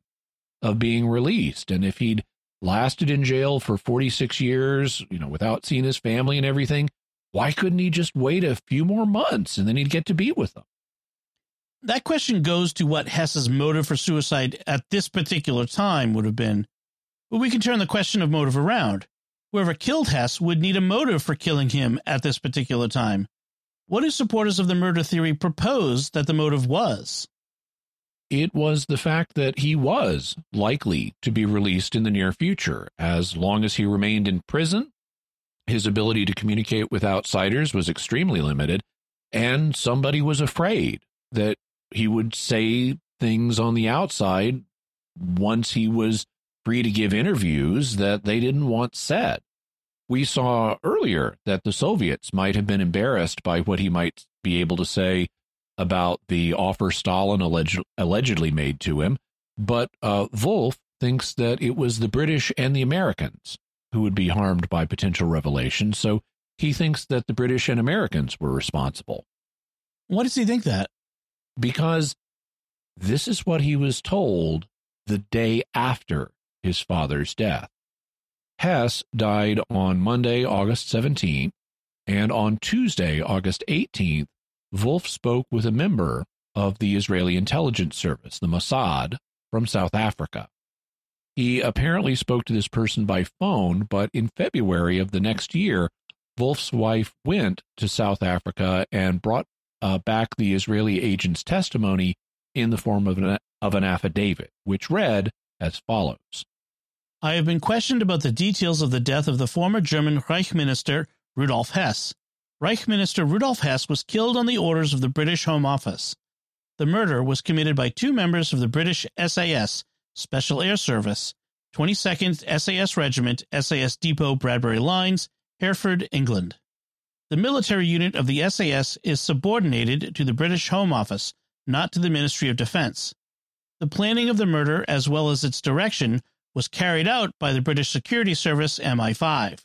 of being released. And if he'd lasted in jail for 46 years, you know, without seeing his family and everything, why couldn't he just wait a few more months and then he'd get to be with them? That question goes to what Hess's motive for suicide at this particular time would have been. But we can turn the question of motive around. Whoever killed Hess would need a motive for killing him at this particular time. What do supporters of the murder theory propose that the motive was? It was the fact that he was likely to be released in the near future. As long as he remained in prison, his ability to communicate with outsiders was extremely limited, and somebody was afraid that he would say things on the outside once he was free to give interviews that they didn't want said. We saw earlier that the Soviets might have been embarrassed by what he might be able to say about the offer Stalin alleged, allegedly made to him, but uh, Wolf thinks that it was the British and the Americans who would be harmed by potential revelations. So he thinks that the British and Americans were responsible. Why does he think that? Because this is what he was told the day after his father's death. Hess died on Monday, August 17th, and on Tuesday, August 18th, Wolf spoke with a member of the Israeli intelligence service, the Mossad, from South Africa. He apparently spoke to this person by phone, but in February of the next year, Wolf's wife went to South Africa and brought uh, back the Israeli agent's testimony in the form of an, of an affidavit, which read as follows I have been questioned about the details of the death of the former German Reich Minister Rudolf Hess. Reich Minister Rudolf Hess was killed on the orders of the British Home Office. The murder was committed by two members of the British SAS, Special Air Service, 22nd SAS Regiment, SAS Depot Bradbury Lines, Hereford, England. The military unit of the SAS is subordinated to the British Home Office, not to the Ministry of Defense. The planning of the murder, as well as its direction, was carried out by the British Security Service MI5.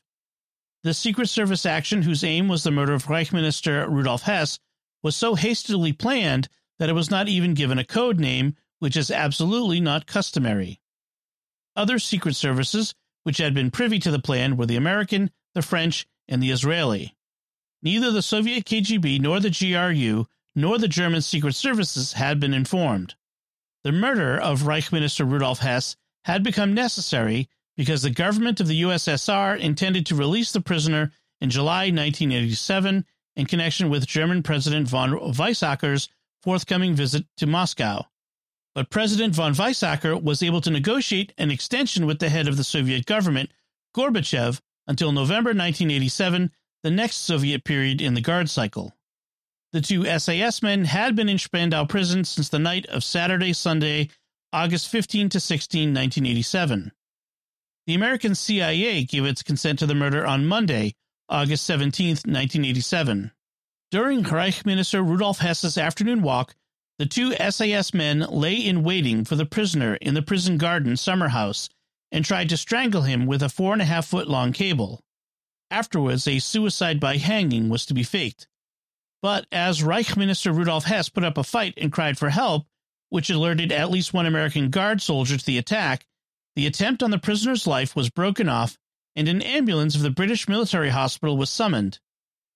The Secret Service action, whose aim was the murder of Reich Minister Rudolf Hess, was so hastily planned that it was not even given a code name, which is absolutely not customary. Other secret services which had been privy to the plan were the American, the French, and the Israeli. Neither the Soviet KGB nor the GRU nor the German secret services had been informed. The murder of Reich Minister Rudolf Hess had become necessary because the government of the USSR intended to release the prisoner in July 1987 in connection with German President von Weizsäcker's forthcoming visit to Moscow. But President von Weizsäcker was able to negotiate an extension with the head of the Soviet government, Gorbachev, until November 1987, the next Soviet period in the guard cycle. The two SAS men had been in Spandau prison since the night of Saturday, Sunday, August 15 to 16, 1987. The American CIA gave its consent to the murder on Monday, August 17, 1987. During Reich Minister Rudolf Hess's afternoon walk, the two SAS men lay in waiting for the prisoner in the prison garden summer house and tried to strangle him with a four and a half foot long cable. Afterwards, a suicide by hanging was to be faked. But as Reich Minister Rudolf Hess put up a fight and cried for help, which alerted at least one American guard soldier to the attack, the attempt on the prisoner's life was broken off and an ambulance of the British military hospital was summoned.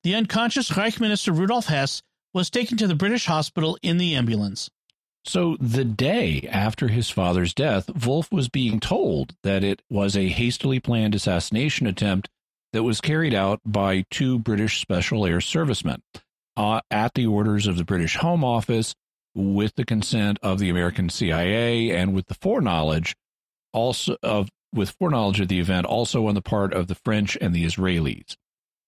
The unconscious Reich Minister Rudolf Hess was taken to the British hospital in the ambulance. So, the day after his father's death, Wolf was being told that it was a hastily planned assassination attempt that was carried out by two British Special Air servicemen uh, at the orders of the British Home Office, with the consent of the American CIA, and with the foreknowledge also of with foreknowledge of the event also on the part of the French and the Israelis.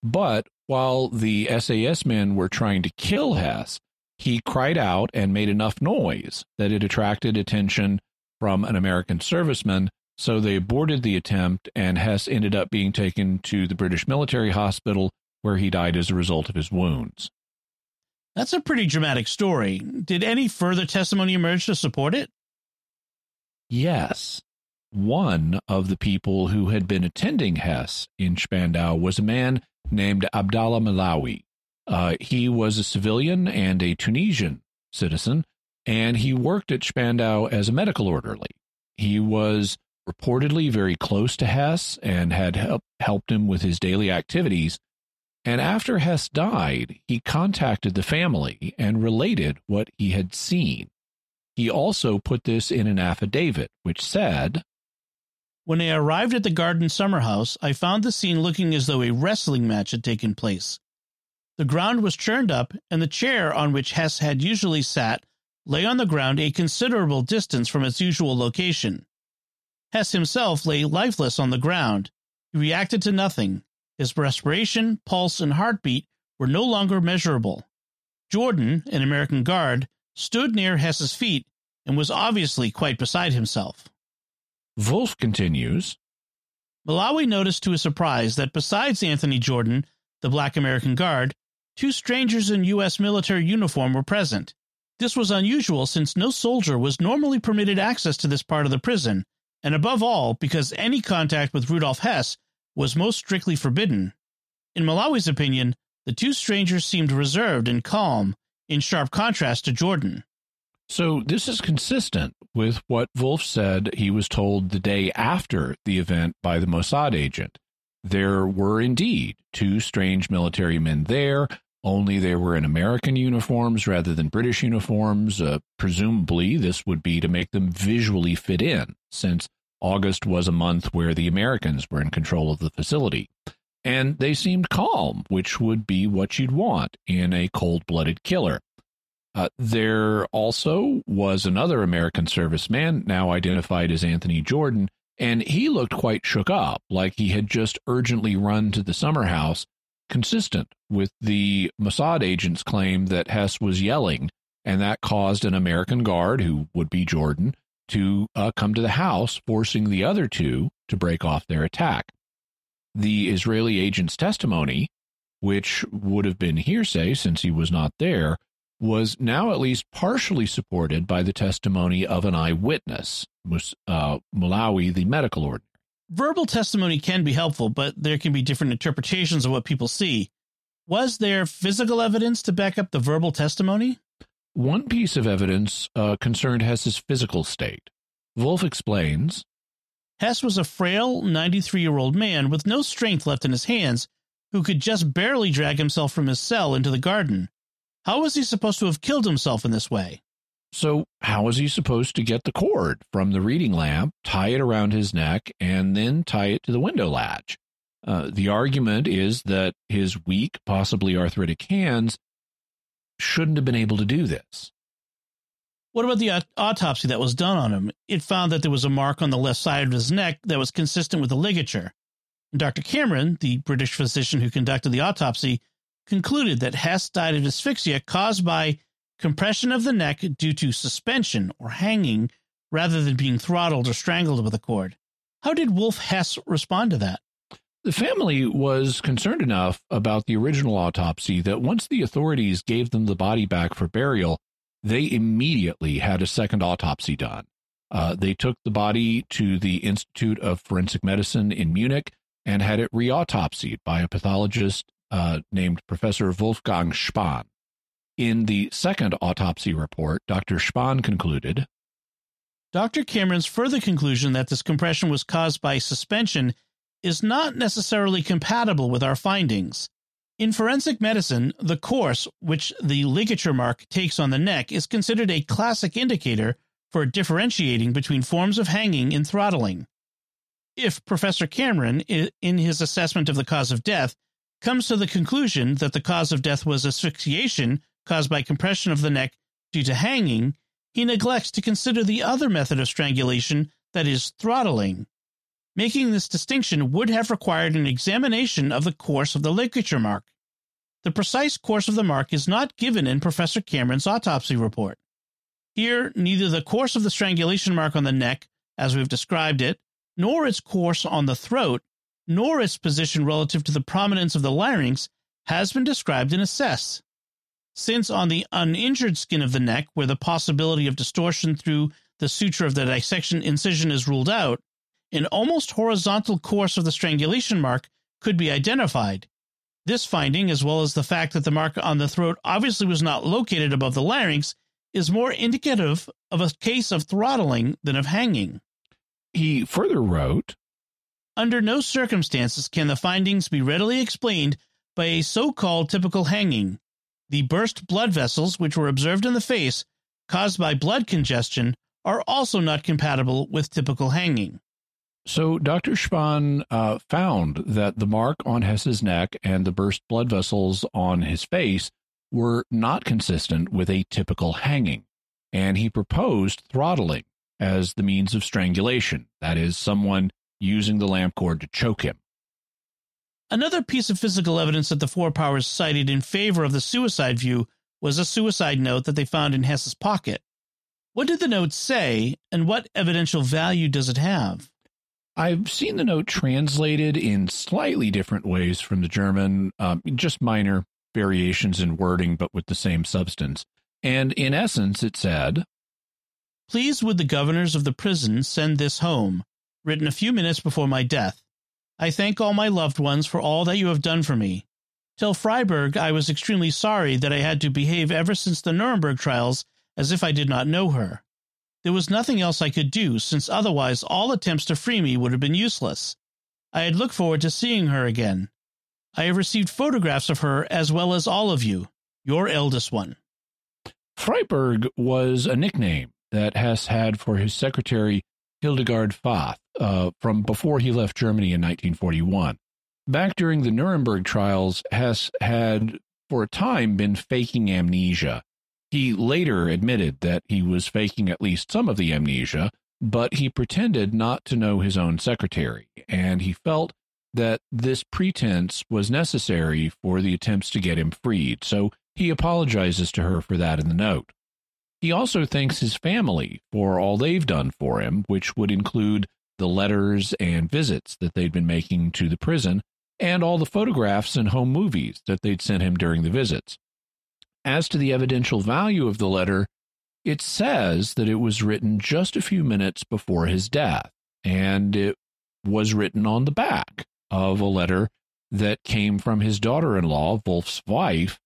But while the SAS men were trying to kill Hess, he cried out and made enough noise that it attracted attention from an American serviceman. So they aborted the attempt, and Hess ended up being taken to the British military hospital where he died as a result of his wounds. That's a pretty dramatic story. Did any further testimony emerge to support it? Yes. One of the people who had been attending Hess in Spandau was a man named Abdallah Melaouhi. Uh, he was a civilian and a Tunisian citizen, and he worked at Spandau as a medical orderly. He was reportedly very close to Hess and had help, helped him with his daily activities. And after Hess died, he contacted the family and related what he had seen. He also put this in an affidavit, which said When I arrived at the garden summer house, I found the scene looking as though a wrestling match had taken place. The ground was churned up, and the chair on which Hess had usually sat lay on the ground a considerable distance from its usual location. Hess himself lay lifeless on the ground. He reacted to nothing. His respiration, pulse, and heartbeat were no longer measurable. Jordan, an American guard, stood near Hess's feet and was obviously quite beside himself. Wolf continues Melaouhi noticed to his surprise that besides Anthony Jordan, the black American guard, two strangers in U.S. military uniform were present. This was unusual since no soldier was normally permitted access to this part of the prison, and above all, because any contact with Rudolf Hess was most strictly forbidden. In Melaouhi's opinion, the two strangers seemed reserved and calm, in sharp contrast to Jordan. So, this is consistent with what Wolf said he was told the day after the event by the Mossad agent. There were indeed two strange military men there, only they were in American uniforms rather than British uniforms. Uh, presumably, this would be to make them visually fit in, since August was a month where the Americans were in control of the facility. And they seemed calm, which would be what you'd want in a cold blooded killer. Uh, there also was another American serviceman, now identified as Anthony Jordan, and he looked quite shook up, like he had just urgently run to the summer house consistent with the Mossad agent's claim that Hess was yelling, and that caused an American guard, who would be Jordan, to uh, come to the house, forcing the other two to break off their attack. The Israeli agent's testimony, which would have been hearsay since he was not there, was now at least partially supported by the testimony of an eyewitness, uh, Melaouhi, the medical ordinary verbal testimony can be helpful, but there can be different interpretations of what people see. Was there physical evidence to back up the verbal testimony? One piece of evidence uh, concerned Hess's physical state. Wolf explains Hess was a frail, 93 year old man with no strength left in his hands who could just barely drag himself from his cell into the garden. How was he supposed to have killed himself in this way? So, how is he supposed to get the cord from the reading lamp, tie it around his neck, and then tie it to the window latch? Uh, the argument is that his weak, possibly arthritic hands shouldn't have been able to do this. What about the autopsy that was done on him? It found that there was a mark on the left side of his neck that was consistent with the ligature. And Dr. Cameron, the British physician who conducted the autopsy, concluded that Hess died of asphyxia caused by compression of the neck due to suspension or hanging rather than being throttled or strangled with a cord. How did Wolf Hess respond to that? The family was concerned enough about the original autopsy that once the authorities gave them the body back for burial, they immediately had a second autopsy done. Uh, they took the body to the Institute of Forensic Medicine in Munich and had it reautopsied by a pathologist uh, named Professor Wolfgang Spann. In the second autopsy report, Dr. Spann concluded Dr. Cameron's further conclusion that this compression was caused by suspension is not necessarily compatible with our findings. In forensic medicine, the course which the ligature mark takes on the neck is considered a classic indicator for differentiating between forms of hanging and throttling. If Professor Cameron, in his assessment of the cause of death, comes to the conclusion that the cause of death was asphyxiation caused by compression of the neck due to hanging, he neglects to consider the other method of strangulation, that is, throttling. Making this distinction would have required an examination of the course of the ligature mark. The precise course of the mark is not given in Professor Cameron's autopsy report. Here, neither the course of the strangulation mark on the neck, as we've described it, nor its course on the throat, nor its position relative to the prominence of the larynx has been described and assessed since on the uninjured skin of the neck, where the possibility of distortion through the suture of the dissection incision is ruled out, an almost horizontal course of the strangulation mark could be identified. This finding, as well as the fact that the mark on the throat obviously was not located above the larynx, is more indicative of a case of throttling than of hanging. He further wrote Under no circumstances can the findings be readily explained by a so called typical hanging. The burst blood vessels, which were observed in the face, caused by blood congestion, are also not compatible with typical hanging. So, Dr. Spann uh, found that the mark on Hess's neck and the burst blood vessels on his face were not consistent with a typical hanging, and he proposed throttling as the means of strangulation, that is, someone using the lamp cord to choke him. Another piece of physical evidence that the Four Powers cited in favor of the suicide view was a suicide note that they found in Hess's pocket. What did the note say, and what evidential value does it have? I've seen the note translated in slightly different ways from the German, um, just minor variations in wording, but with the same substance. And in essence, it said Please would the governors of the prison send this home, written a few minutes before my death. I thank all my loved ones for all that you have done for me. Till Freiburg I was extremely sorry that I had to behave ever since the Nuremberg trials as if I did not know her. There was nothing else I could do, since otherwise all attempts to free me would have been useless. I had looked forward to seeing her again. I have received photographs of her as well as all of you, your eldest one. Freiburg was a nickname that Hess had for his secretary Hildegard Fath uh, from before he left Germany in 1941. Back during the Nuremberg trials, Hess had for a time been faking amnesia. He later admitted that he was faking at least some of the amnesia, but he pretended not to know his own secretary, and he felt that this pretense was necessary for the attempts to get him freed, so he apologizes to her for that in the note. He also thanks his family for all they've done for him, which would include the letters and visits that they'd been making to the prison and all the photographs and home movies that they'd sent him during the visits. As to the evidential value of the letter, it says that it was written just a few minutes before his death, and it was written on the back of a letter that came from his daughter in law, Wolf's wife.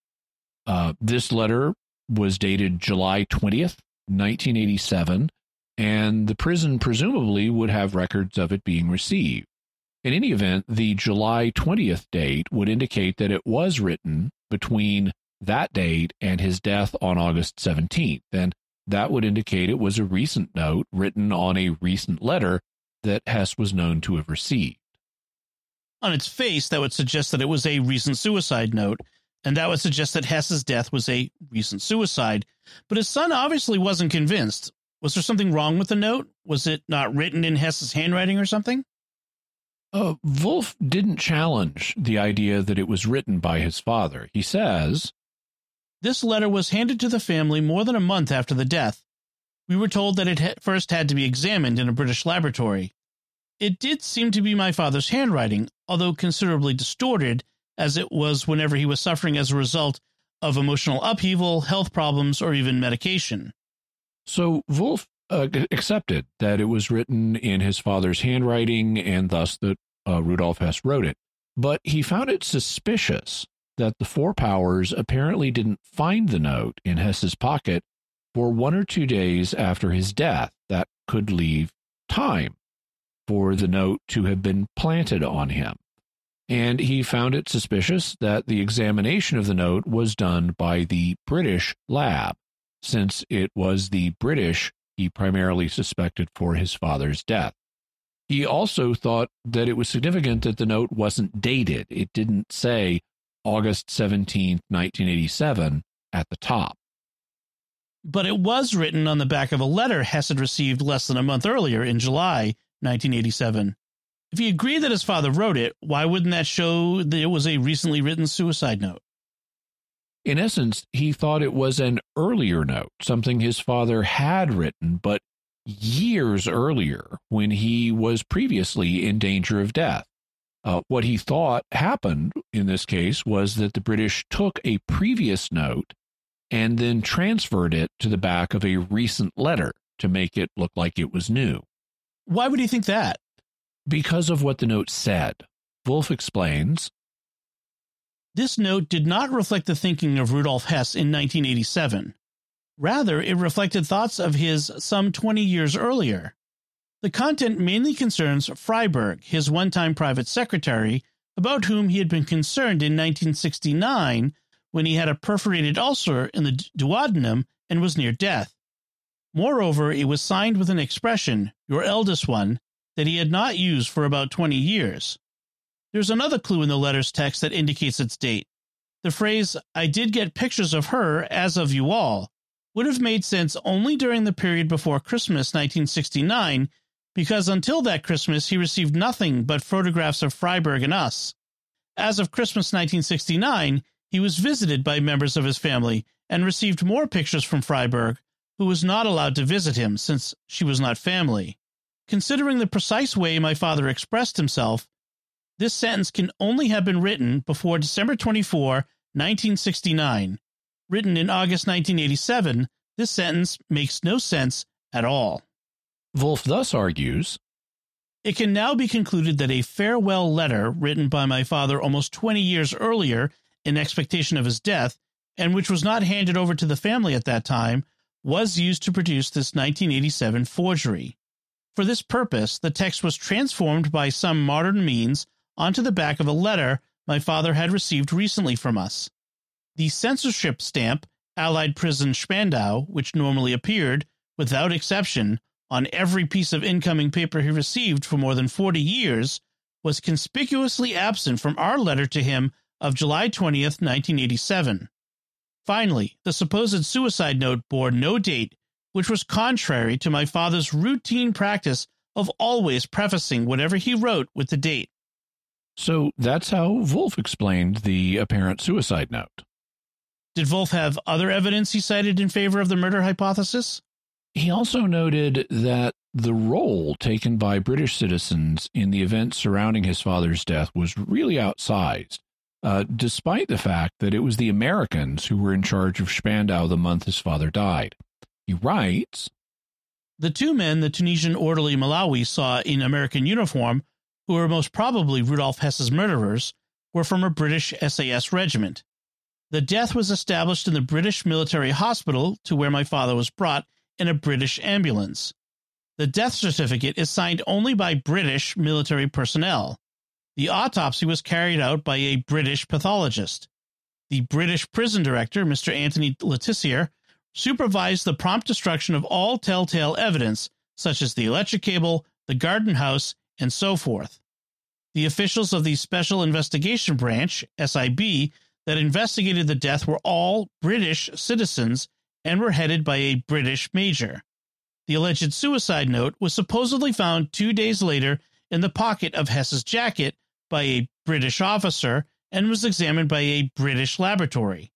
Uh, this letter was dated July 20th, 1987, and the prison presumably would have records of it being received. In any event, the July 20th date would indicate that it was written between that date and his death on August 17th, and that would indicate it was a recent note written on a recent letter that Hess was known to have received. On its face, that would suggest that it was a recent suicide note, and that would suggest that Hess's death was a recent suicide. But his son obviously wasn't convinced. Was there something wrong with the note? Was it not written in Hess's handwriting or something? Uh, Wolf didn't challenge the idea that it was written by his father. He says, This letter was handed to the family more than a month after the death. We were told that it first had to be examined in a British laboratory. It did seem to be my father's handwriting, although considerably distorted, as it was whenever he was suffering as a result of emotional upheaval, health problems, or even medication. So Wolf uh, accepted that it was written in his father's handwriting and thus that uh, Rudolf Hess wrote it. But he found it suspicious that the Four Powers apparently didn't find the note in Hess's pocket for one or two days after his death. That could leave time for the note to have been planted on him. And he found it suspicious that the examination of the note was done by the British lab, since it was the British he primarily suspected for his father's death. He also thought that it was significant that the note wasn't dated. It didn't say August 17, 1987 at the top. But it was written on the back of a letter Hess had received less than a month earlier in July 1987. If he agreed that his father wrote it, why wouldn't that show that it was a recently written suicide note? In essence, he thought it was an earlier note, something his father had written, but years earlier when he was previously in danger of death. Uh, what he thought happened in this case was that the British took a previous note and then transferred it to the back of a recent letter to make it look like it was new. Why would he think that? Because of what the note said. Wolf explains This note did not reflect the thinking of Rudolf Hess in 1987. Rather, it reflected thoughts of his some 20 years earlier. The content mainly concerns Freiburg, his one time private secretary, about whom he had been concerned in 1969 when he had a perforated ulcer in the duodenum and was near death. Moreover, it was signed with an expression, your eldest one, that he had not used for about 20 years. There's another clue in the letter's text that indicates its date. The phrase, I did get pictures of her as of you all, would have made sense only during the period before Christmas 1969, because until that Christmas he received nothing but photographs of Freiburg and us. As of Christmas 1969, he was visited by members of his family and received more pictures from Freiburg, who was not allowed to visit him since she was not family. Considering the precise way my father expressed himself, this sentence can only have been written before December 24, 1969. Written in August 1987, this sentence makes no sense at all. Wolf thus argues It can now be concluded that a farewell letter written by my father almost 20 years earlier in expectation of his death, and which was not handed over to the family at that time, was used to produce this 1987 forgery. For this purpose, the text was transformed by some modern means onto the back of a letter my father had received recently from us. The censorship stamp, Allied Prison Spandau, which normally appeared, without exception, on every piece of incoming paper he received for more than 40 years, was conspicuously absent from our letter to him of July 20th, 1987. Finally, the supposed suicide note bore no date, which was contrary to my father's routine practice of always prefacing whatever he wrote with the date. So that's how Wolf explained the apparent suicide note. Did Wolf have other evidence he cited in favor of the murder hypothesis? He also noted that the role taken by British citizens in the events surrounding his father's death was really outsized, uh, despite the fact that it was the Americans who were in charge of Spandau the month his father died. He writes The two men the Tunisian orderly Melaouhi saw in American uniform, who were most probably Rudolf Hess's murderers, were from a British SAS regiment. The death was established in the British military hospital to where my father was brought in a British ambulance. The death certificate is signed only by British military personnel. The autopsy was carried out by a British pathologist. The British prison director, Mr. Anthony Le Tissier, supervised the prompt destruction of all telltale evidence, such as the electric cable, the garden house, and so forth. The officials of the Special Investigation Branch, SIB, that investigated the death were all British citizens and were headed by a British major. The alleged suicide note was supposedly found two days later in the pocket of Hess's jacket by a British officer and was examined by a British laboratory.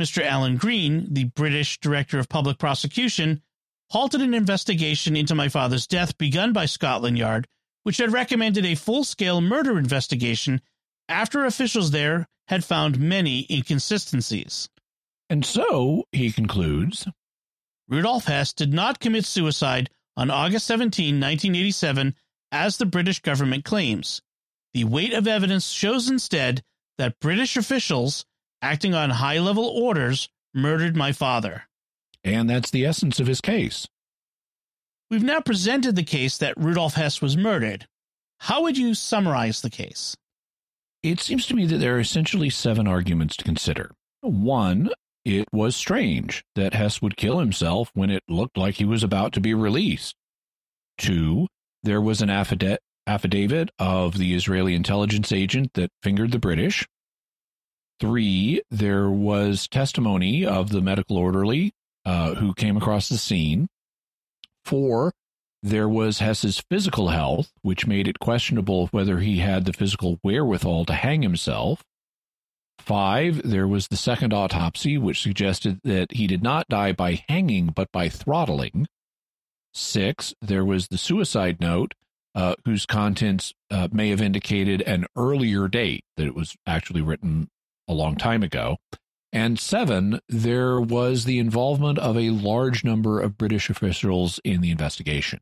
Mr. Allan Green, the British Director of Public Prosecution, halted an investigation into my father's death begun by Scotland Yard, which had recommended a full scale murder investigation after officials there had found many inconsistencies. And so, he concludes Rudolf Hess did not commit suicide on August 17, 1987, as the British government claims. The weight of evidence shows instead that British officials, acting on high level orders, murdered my father. And that's the essence of his case. We've now presented the case that Rudolf Hess was murdered. How would you summarize the case? It seems to me that there are essentially seven arguments to consider. One, it was strange that Hess would kill himself when it looked like he was about to be released. Two, there was an affidavit of the Israeli intelligence agent that fingered the British. Three, there was testimony of the medical orderly uh, who came across the scene. Four, there was Hess's physical health, which made it questionable whether he had the physical wherewithal to hang himself. Five, there was the second autopsy, which suggested that he did not die by hanging, but by throttling. Six, there was the suicide note, uh, whose contents uh, may have indicated an earlier date, that it was actually written a long time ago. And seven, there was the involvement of a large number of British officials in the investigation.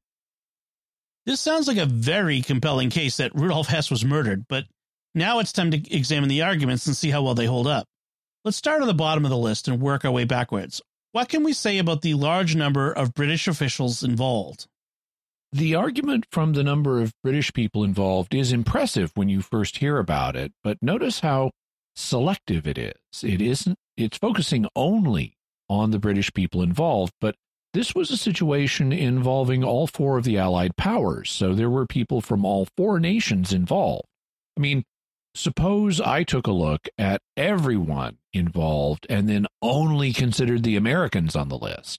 This sounds like a very compelling case that Rudolf Hess was murdered, but now it's time to examine the arguments and see how well they hold up. Let's start on the bottom of the list and work our way backwards. What can we say about the large number of British officials involved? The argument from the number of British people involved is impressive when you first hear about it, but notice how selective it is. It isn't it's focusing only on the British people involved, but this was a situation involving all four of the Allied powers, so there were people from all four nations involved. I mean, Suppose I took a look at everyone involved and then only considered the Americans on the list.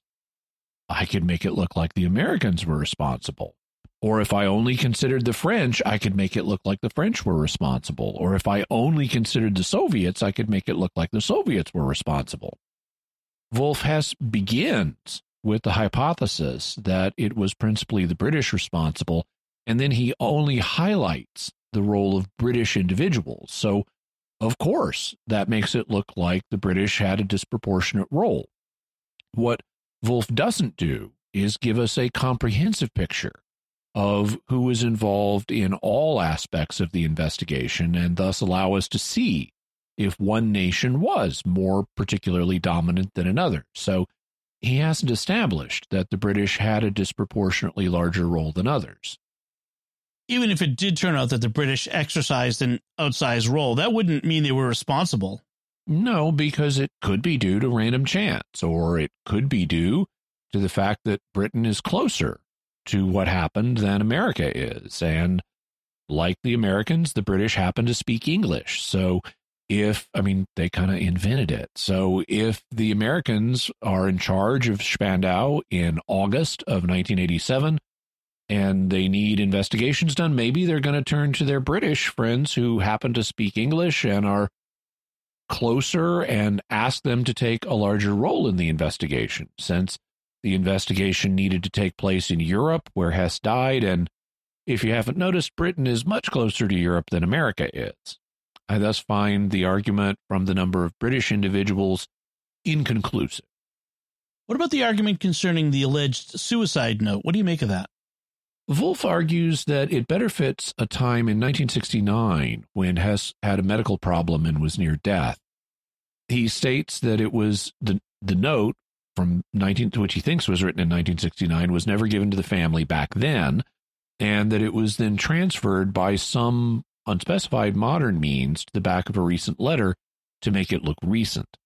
I could make it look like the Americans were responsible. Or if I only considered the French, I could make it look like the French were responsible. Or if I only considered the Soviets, I could make it look like the Soviets were responsible. Wolf Hess begins with the hypothesis that it was principally the British responsible, and then he only highlights the role of British individuals. So, of course, that makes it look like the British had a disproportionate role. What Wolf doesn't do is give us a comprehensive picture of who was involved in all aspects of the investigation and thus allow us to see if one nation was more particularly dominant than another. So he hasn't established that the British had a disproportionately larger role than others even if it did turn out that the British exercised an outsized role, that wouldn't mean they were responsible. No, because it could be due to random chance, or it could be due to the fact that Britain is closer to what happened than America is. And like the Americans, the British happen to speak English. So if, I mean, they kind of invented it. So if the Americans are in charge of Spandau in August of 1987, and they need investigations done, maybe they're going to turn to their British friends who happen to speak English and are closer and ask them to take a larger role in the investigation since the investigation needed to take place in Europe where Hess died. And if you haven't noticed, Britain is much closer to Europe than America is. I thus find the argument from the number of British individuals inconclusive. What about the argument concerning the alleged suicide note? What do you make of that? Wolf argues that it better fits a time in 1969 when Hess had a medical problem and was near death. He states that it was the, the note from 19, which he thinks was written in 1969 was never given to the family back then, and that it was then transferred by some unspecified modern means to the back of a recent letter to make it look recent.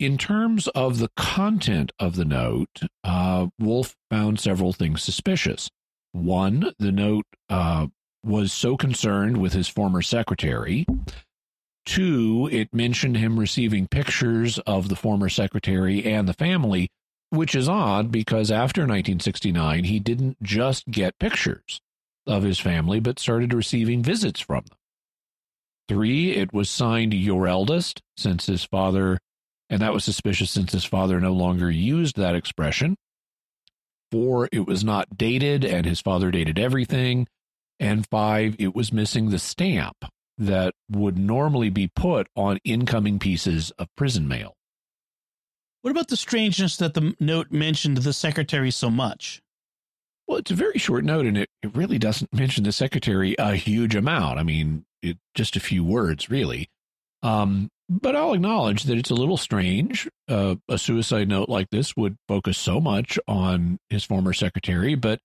In terms of the content of the note, uh, Wolf found several things suspicious. One, the note uh, was so concerned with his former secretary. Two, it mentioned him receiving pictures of the former secretary and the family, which is odd because after 1969, he didn't just get pictures of his family, but started receiving visits from them. Three, it was signed Your Eldest, since his father, and that was suspicious since his father no longer used that expression. Four, it was not dated, and his father dated everything. And five, it was missing the stamp that would normally be put on incoming pieces of prison mail. What about the strangeness that the note mentioned the secretary so much? Well, it's a very short note, and it, it really doesn't mention the secretary a huge amount. I mean, it, just a few words, really. Um, but I'll acknowledge that it's a little strange. Uh, a suicide note like this would focus so much on his former secretary, but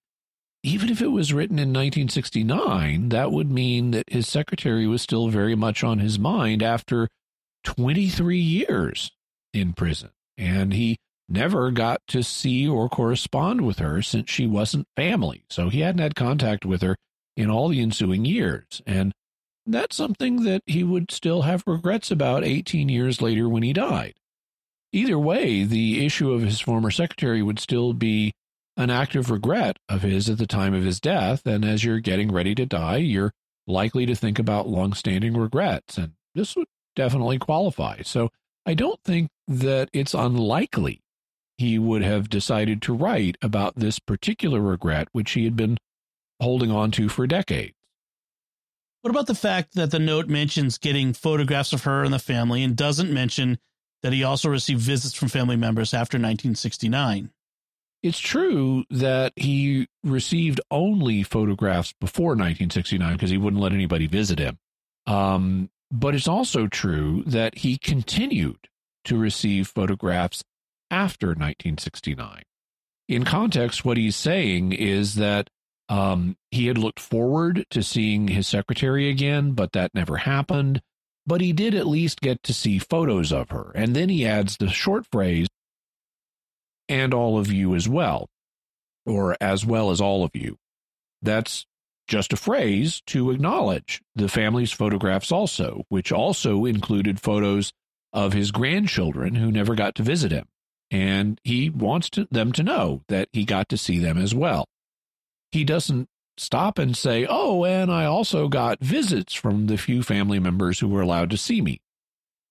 even if it was written in 1969, that would mean that his secretary was still very much on his mind after 23 years in prison. And he never got to see or correspond with her since she wasn't family. So he hadn't had contact with her in all the ensuing years. And that's something that he would still have regrets about 18 years later when he died. Either way, the issue of his former secretary would still be an active regret of his at the time of his death. And as you're getting ready to die, you're likely to think about longstanding regrets. And this would definitely qualify. So I don't think that it's unlikely he would have decided to write about this particular regret, which he had been holding on to for decades. What about the fact that the note mentions getting photographs of her and the family and doesn't mention that he also received visits from family members after 1969? It's true that he received only photographs before 1969 because he wouldn't let anybody visit him. Um, but it's also true that he continued to receive photographs after 1969. In context, what he's saying is that um, he had looked forward to seeing his secretary again, but that never happened. But he did at least get to see photos of her. And then he adds the short phrase, and all of you as well, or as well as all of you. That's just a phrase to acknowledge the family's photographs also, which also included photos of his grandchildren who never got to visit him. And he wants to, them to know that he got to see them as well. He doesn't stop and say, Oh, and I also got visits from the few family members who were allowed to see me.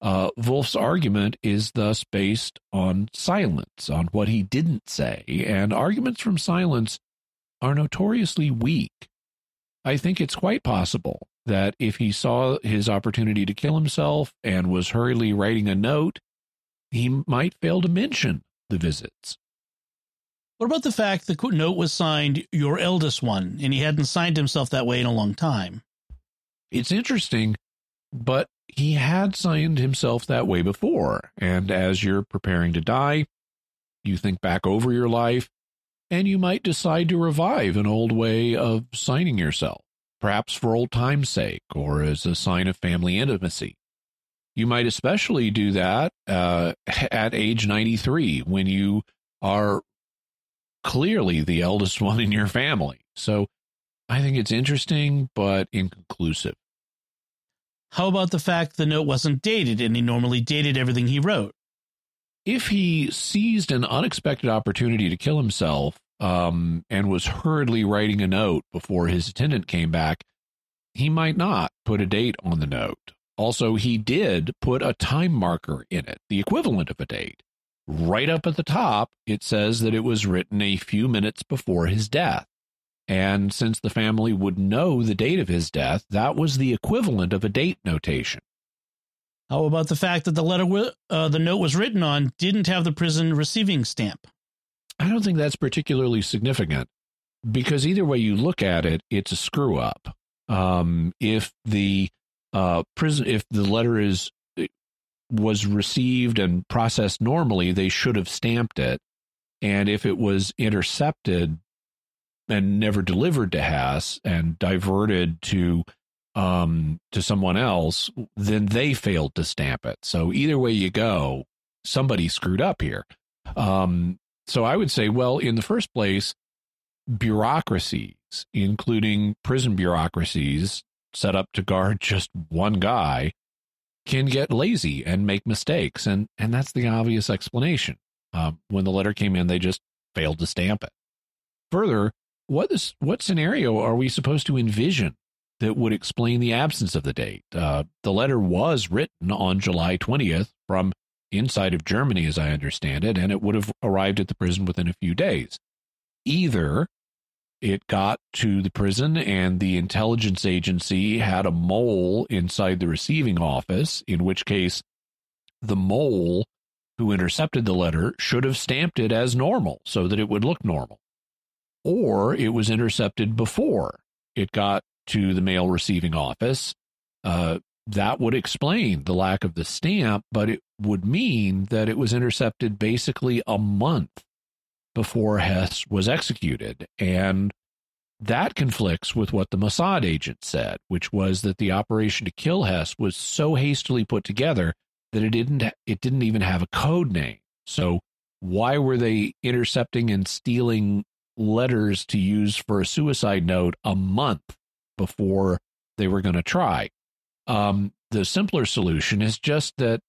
Uh, Wolf's argument is thus based on silence, on what he didn't say, and arguments from silence are notoriously weak. I think it's quite possible that if he saw his opportunity to kill himself and was hurriedly writing a note, he might fail to mention the visits. What about the fact the note was signed your eldest one and he hadn't signed himself that way in a long time? It's interesting, but he had signed himself that way before. And as you're preparing to die, you think back over your life and you might decide to revive an old way of signing yourself, perhaps for old time's sake or as a sign of family intimacy. You might especially do that uh, at age 93 when you are clearly the eldest one in your family. So I think it's interesting, but inconclusive. How about the fact the note wasn't dated and he normally dated everything he wrote? If he seized an unexpected opportunity to kill himself um, and was hurriedly writing a note before his attendant came back, he might not put a date on the note. Also, he did put a time marker in it, the equivalent of a date. Right up at the top, it says that it was written a few minutes before his death. And since the family would know the date of his death, that was the equivalent of a date notation. How about the fact that the letter uh, the note was written on didn't have the prison receiving stamp? I don't think that's particularly significant because either way you look at it, it's a screw up. Um, if the uh, prison, if the letter is was received and processed normally, they should have stamped it. And if it was intercepted and never delivered to Hess and diverted to um, to someone else, then they failed to stamp it. So either way you go, somebody screwed up here. Um, so I would say, well, in the first place, bureaucracies, including prison bureaucracies set up to guard just one guy, can get lazy and make mistakes, and and that's the obvious explanation. Um, when the letter came in, they just failed to stamp it. Further, what is what scenario are we supposed to envision that would explain the absence of the date? Uh, the letter was written on July 20th from inside of Germany, as I understand it, and it would have arrived at the prison within a few days. Either it got to the prison and the intelligence agency had a mole inside the receiving office, in which case the mole who intercepted the letter should have stamped it as normal so that it would look normal. Or it was intercepted before it got to the mail receiving office. Uh, that would explain the lack of the stamp, but it would mean that it was intercepted basically a month before Hess was executed. And that conflicts with what the Mossad agent said, which was that the operation to kill Hess was so hastily put together that it didn't it didn't even have a code name. So why were they intercepting and stealing letters to use for a suicide note a month before they were going to try? Um, the simpler solution is just that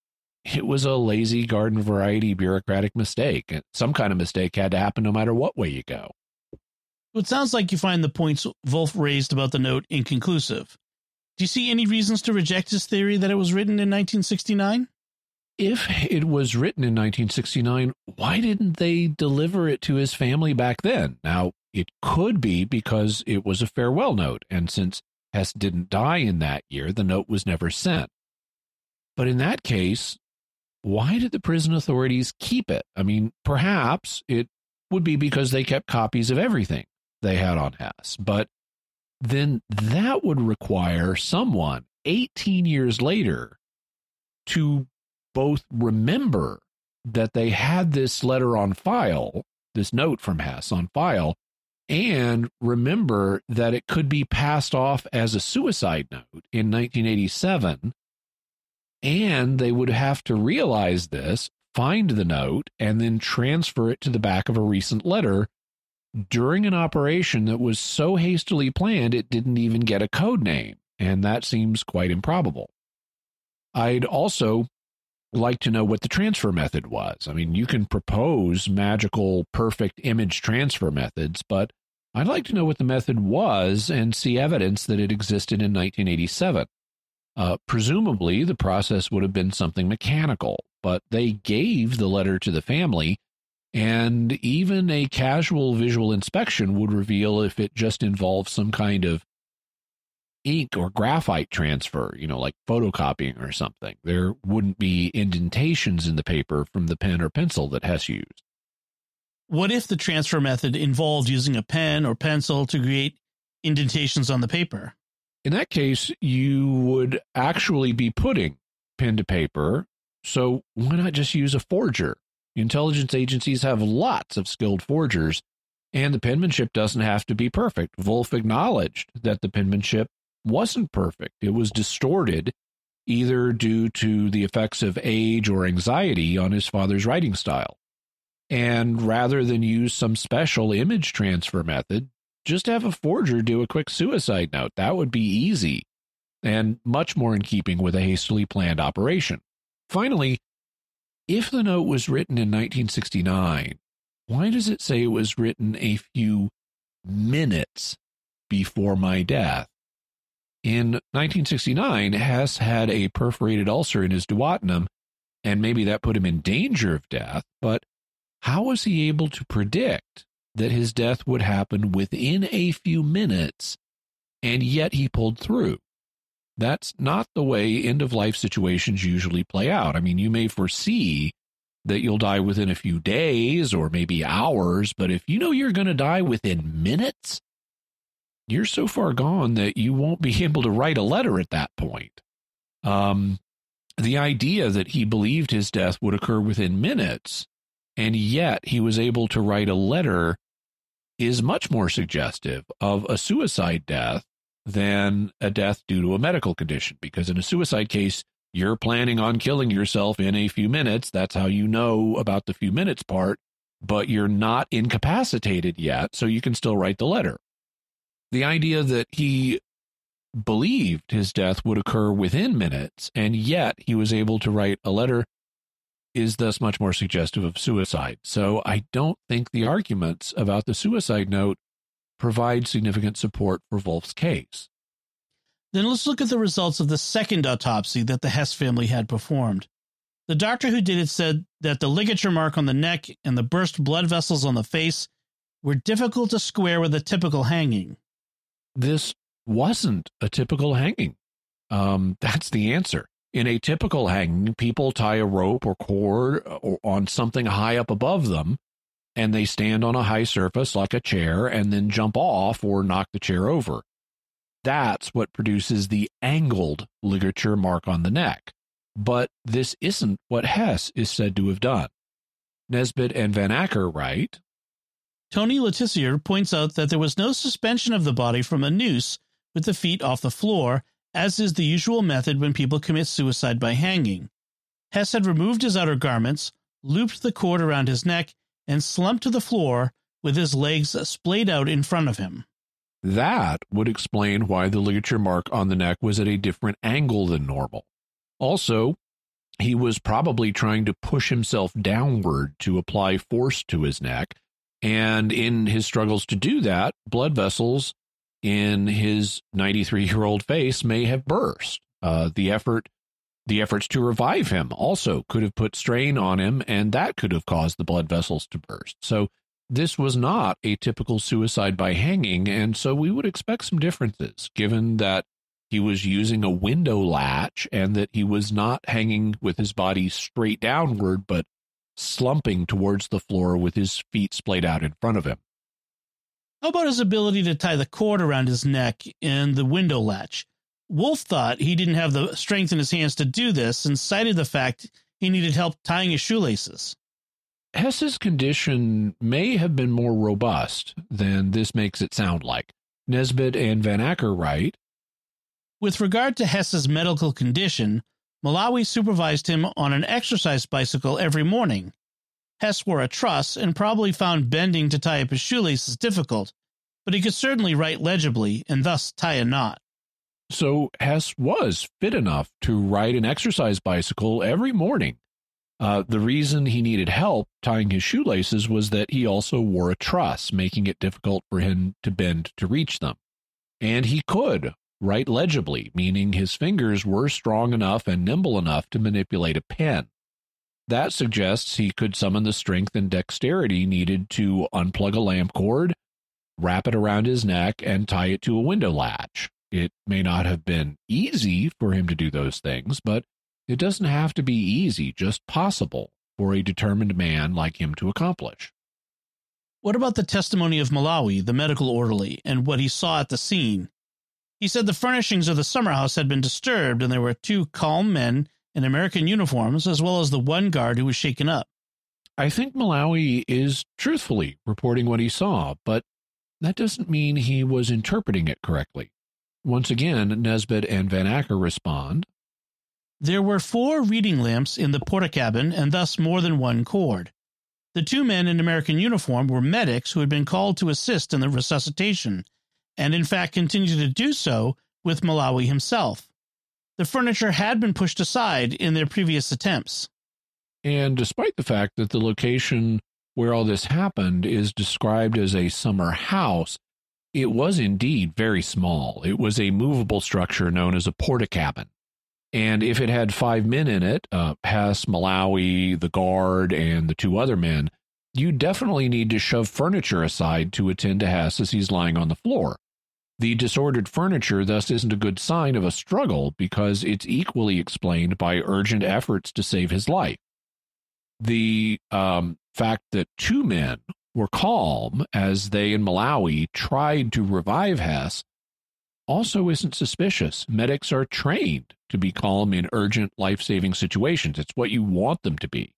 it was a lazy garden variety bureaucratic mistake. Some kind of mistake had to happen no matter what way you go. It sounds like you find the points Wolf raised about the note inconclusive. Do you see any reasons to reject his theory that it was written in 1969? If it was written in 1969, why didn't they deliver it to his family back then? Now, it could be because it was a farewell note, and since Hess didn't die in that year, the note was never sent. But in that case, why did the prison authorities keep it? I mean, perhaps it would be because they kept copies of everything they had on Hess, but then that would require someone 18 years later to both remember that they had this letter on file, this note from Hess on file, and remember that it could be passed off as a suicide note in 1987. And they would have to realize this, find the note, and then transfer it to the back of a recent letter during an operation that was so hastily planned it didn't even get a code name. And that seems quite improbable. I'd also like to know what the transfer method was. I mean, you can propose magical, perfect image transfer methods, but I'd like to know what the method was and see evidence that it existed in 1987. Uh, presumably, the process would have been something mechanical, but they gave the letter to the family, and even a casual visual inspection would reveal if it just involved some kind of ink or graphite transfer, you know, like photocopying or something. There wouldn't be indentations in the paper from the pen or pencil that Hess used. What if the transfer method involved using a pen or pencil to create indentations on the paper? In that case, you would actually be putting pen to paper. So why not just use a forger? Intelligence agencies have lots of skilled forgers, and the penmanship doesn't have to be perfect. Wolf acknowledged that the penmanship wasn't perfect. It was distorted either due to the effects of age or anxiety on his father's writing style. And rather than use some special image transfer method, just have a forger do a quick suicide note. That would be easy and much more in keeping with a hastily planned operation. Finally, if the note was written in 1969, why does it say it was written a few minutes before my death? In 1969, Hess had a perforated ulcer in his duodenum, and maybe that put him in danger of death, but how was he able to predict that his death would happen within a few minutes and yet he pulled through? That's not the way end of life situations usually play out. I mean, you may foresee that you'll die within a few days or maybe hours, but if you know you're going to die within minutes, you're so far gone that you won't be able to write a letter at that point. Um, the idea that he believed his death would occur within minutes, and yet he was able to write a letter, is much more suggestive of a suicide death than a death due to a medical condition. Because in a suicide case, you're planning on killing yourself in a few minutes. That's how you know about the few minutes part, but you're not incapacitated yet, so you can still write the letter the idea that he believed his death would occur within minutes, and yet he was able to write a letter, is thus much more suggestive of suicide. So I don't think the arguments about the suicide note provide significant support for Wolf's case. Then let's look at the results of the second autopsy that the Hess family had performed. The doctor who did it said that the ligature mark on the neck and the burst blood vessels on the face were difficult to square with a typical hanging this wasn't a typical hanging. Um, that's the answer. In a typical hanging, people tie a rope or cord uh, or on something high up above them, and they stand on a high surface like a chair and then jump off or knock the chair over. That's what produces the angled ligature mark on the neck. But this isn't what Hess is said to have done. Nesbit and Van Acker write Tony Le Tissier points out that there was no suspension of the body from a noose with the feet off the floor, as is the usual method when people commit suicide by hanging. Hess had removed his outer garments, looped the cord around his neck, and slumped to the floor with his legs splayed out in front of him. That would explain why the ligature mark on the neck was at a different angle than normal. Also, he was probably trying to push himself downward to apply force to his neck. And in his struggles to do that, blood vessels in his 93 year old face may have burst. Uh, the effort, the efforts to revive him also could have put strain on him, and that could have caused the blood vessels to burst. So this was not a typical suicide by hanging, and so we would expect some differences given that he was using a window latch and that he was not hanging with his body straight downward, but slumping towards the floor with his feet splayed out in front of him. How about his ability to tie the cord around his neck and the window latch? Wolf thought he didn't have the strength in his hands to do this and cited the fact he needed help tying his shoelaces. Hess's condition may have been more robust than this makes it sound like. Nesbit and Van Acker write With regard to Hess's medical condition, Melaouhi supervised him on an exercise bicycle every morning. Hess wore a truss and probably found bending to tie up his shoelaces difficult, but he could certainly write legibly and thus tie a knot. So Hess was fit enough to ride an exercise bicycle every morning. Uh, the reason he needed help tying his shoelaces was that he also wore a truss, making it difficult for him to bend to reach them. And he could write legibly, meaning his fingers were strong enough and nimble enough to manipulate a pen. That suggests he could summon the strength and dexterity needed to unplug a lamp cord, wrap it around his neck, and tie it to a window latch. It may not have been easy for him to do those things, but it doesn't have to be easy, just possible for a determined man like him to accomplish. What about the testimony of Melaouhi, the medical orderly, and what he saw at the scene? He said the furnishings of the summer house had been disturbed and there were two calm men in American uniforms, as well as the one guard who was shaken up. I think Melaouhi is truthfully reporting what he saw, but that doesn't mean he was interpreting it correctly. Once again, Nesbit and Van Acker respond There were four reading lamps in the porta cabin and thus more than one cord. The two men in American uniform were medics who had been called to assist in the resuscitation, and in fact continued to do so with Melaouhi himself. The furniture had been pushed aside in their previous attempts. And despite the fact that the location where all this happened is described as a summer house, it was indeed very small. It was a movable structure known as a porta cabin. And if it had five men in it, uh, Melaouhi, the guard, and the two other men, you definitely need to shove furniture aside to attend to Hess as he's lying on the floor. The disordered furniture thus isn't a good sign of a struggle because it's equally explained by urgent efforts to save his life. The um, fact that two men were calm as they in Melaouhi tried to revive Hess also isn't suspicious. Medics are trained to be calm in urgent life saving situations. It's what you want them to be.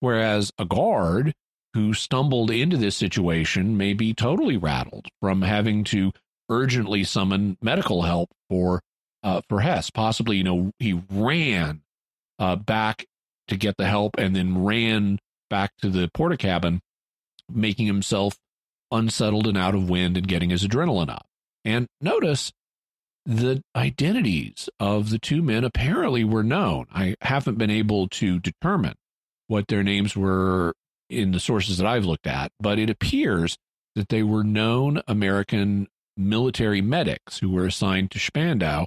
Whereas a guard who stumbled into this situation may be totally rattled from having to urgently summon medical help for uh, for Hess. Possibly, you know, he ran uh, back to get the help and then ran back to the porta cabin, making himself unsettled and out of wind and getting his adrenaline up. And notice the identities of the two men apparently were known. I haven't been able to determine what their names were in the sources that I've looked at, but it appears that they were known American military medics who were assigned to Spandau.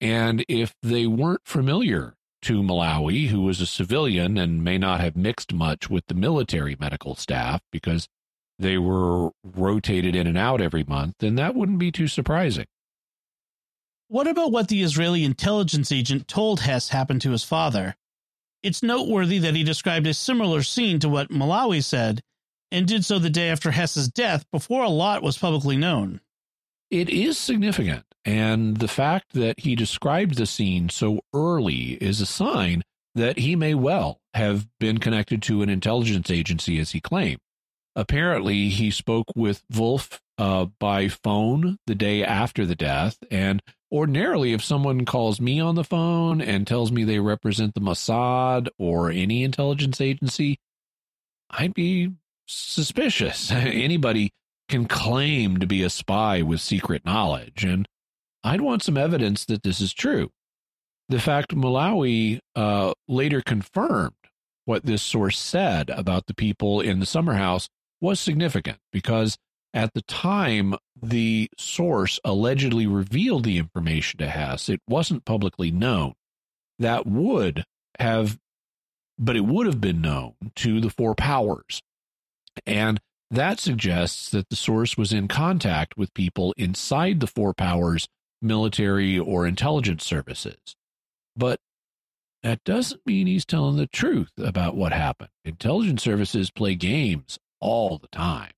And if they weren't familiar to Melaouhi, who was a civilian and may not have mixed much with the military medical staff because they were rotated in and out every month, then that wouldn't be too surprising. What about what the Israeli intelligence agent told Hess happened to his father? It's noteworthy that he described a similar scene to what Melaouhi said, and did so the day after Hess's death before a lot was publicly known. It is significant, and the fact that he described the scene so early is a sign that he may well have been connected to an intelligence agency as he claimed. Apparently, he spoke with Wolf uh, by phone the day after the death. And ordinarily, if someone calls me on the phone and tells me they represent the Mossad or any intelligence agency, I'd be suspicious. Anybody can claim to be a spy with secret knowledge, and I'd want some evidence that this is true. The fact Melaouhi uh, later confirmed what this source said about the people in the summer house was significant because at the time the source allegedly revealed the information to Hess, it wasn't publicly known. That would have, but it would have been known to the four powers. And that suggests that the source was in contact with people inside the four powers, military or intelligence services. But that doesn't mean he's telling the truth about what happened. Intelligence services play games all the time.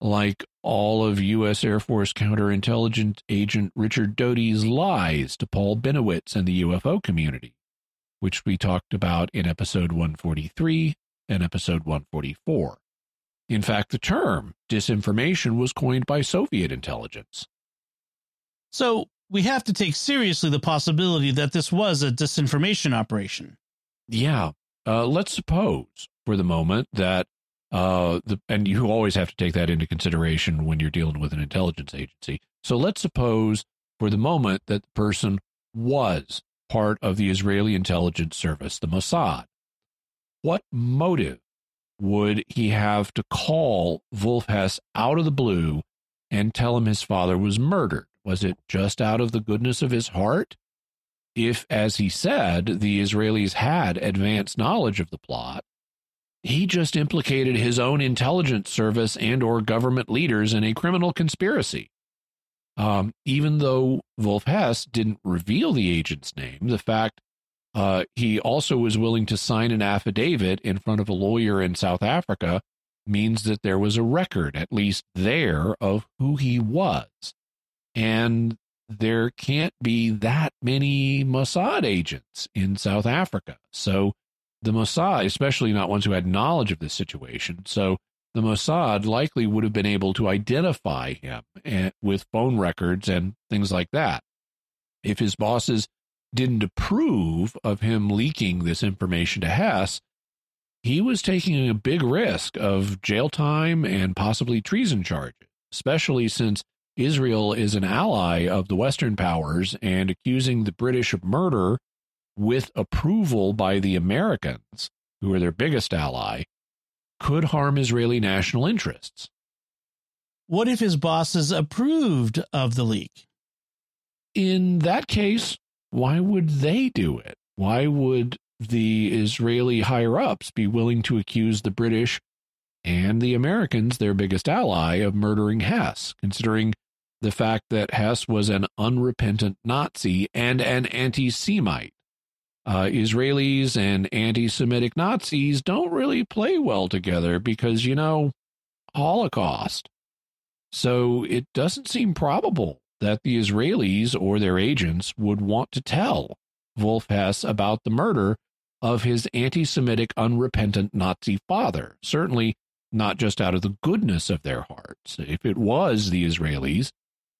Like all of U.S. Air Force counterintelligence agent Richard Doty's lies to Paul Bennewitz and the UFO community, which we talked about in episode 143 and episode 144. In fact, the term disinformation was coined by Soviet intelligence. So we have to take seriously the possibility that this was a disinformation operation. Yeah. Uh, let's suppose for the moment that uh, the, and you always have to take that into consideration when you're dealing with an intelligence agency. So let's suppose for the moment that the person was part of the Israeli intelligence service, the Mossad. What motive would he have to call Wolf Hess out of the blue and tell him his father was murdered? Was it just out of the goodness of his heart? If, as he said, the Israelis had advanced knowledge of the plot, he just implicated his own intelligence service and or government leaders in a criminal conspiracy. Um, even though Wolf Hess didn't reveal the agent's name, the fact uh, he also was willing to sign an affidavit in front of a lawyer in South Africa means that there was a record, at least there, of who he was. And there can't be that many Mossad agents in South Africa. So the Mossad, especially not ones who had knowledge of this situation. So the Mossad likely would have been able to identify him with phone records and things like that. If his bosses didn't approve of him leaking this information to Hess, he was taking a big risk of jail time and possibly treason charges, especially since Israel is an ally of the Western powers and accusing the British of murder with approval by the Americans, who are their biggest ally, could harm Israeli national interests. What if his bosses approved of the leak? In that case, why would they do it? Why would the Israeli higher ups be willing to accuse the British and the Americans, their biggest ally, of murdering Hess, considering the fact that Hess was an unrepentant Nazi and an anti Semite? uh, Israelis and anti Semitic Nazis don't really play well together because, you know, Holocaust. So it doesn't seem probable that the Israelis or their agents would want to tell Wolf Hess about the murder of his anti Semitic, unrepentant Nazi father. Certainly not just out of the goodness of their hearts. If it was the Israelis,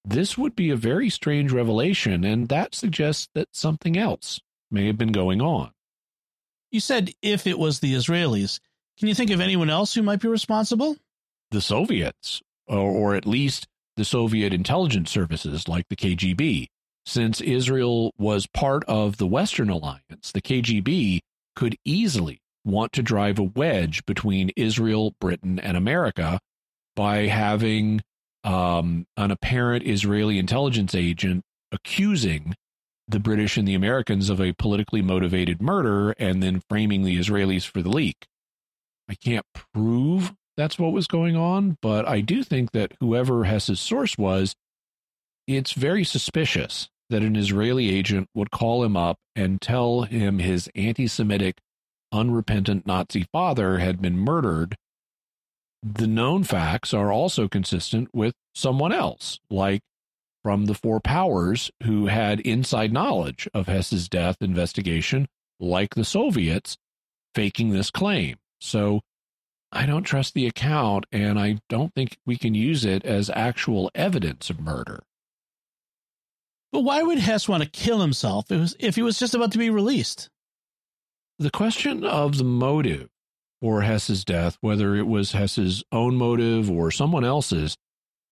this would be a very strange revelation, and that suggests that something else may have been going on. You said if it was the Israelis. Can you think of anyone else who might be responsible? The Soviets, or, or at least the Soviet intelligence services like the KGB. Since Israel was part of the Western alliance, the KGB could easily want to drive a wedge between Israel, Britain, and America by having um, an apparent Israeli intelligence agent accusing the British and the Americans of a politically motivated murder and then framing the Israelis for the leak. I can't prove that's what was going on, but I do think that whoever Hess's source was, it's very suspicious that an Israeli agent would call him up and tell him his anti Semitic, unrepentant Nazi father had been murdered, the known facts are also consistent with someone else, like from the Four Powers, who had inside knowledge of Hess's death investigation, like the Soviets, faking this claim. So I don't trust the account, and I don't think we can use it as actual evidence of murder. But why would Hess want to kill himself if he was just about to be released? The question of the motive for Hess's death, whether it was Hess's own motive or someone else's,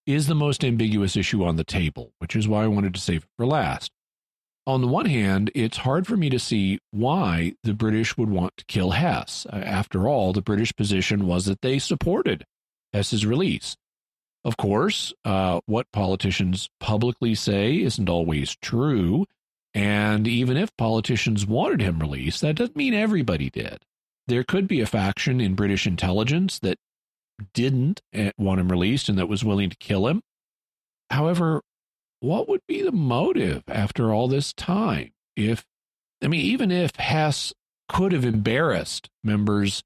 is the most ambiguous issue on the table, which is why I wanted to save it for last. On the one hand, it's hard for me to see why the British would want to kill Hess. After all, the British position was that they supported Hess's release. Of course, uh, what politicians publicly say isn't always true. And even if politicians wanted him released, that doesn't mean everybody did. There could be a faction in British intelligence that didn't eh, want him released and that was willing to kill him. However, what would be the motive after all this time? If, I mean, even if Hess could have embarrassed members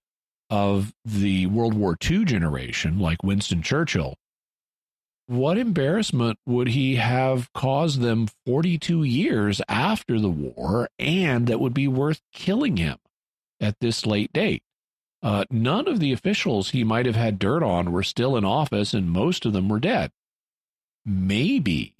of the World War II generation, like Winston Churchill, what embarrassment would he have caused them 42 years after the war and that would be worth killing him at this late date? Uh, none of the officials he might have had dirt on were still in office, and most of them were dead. Maybe,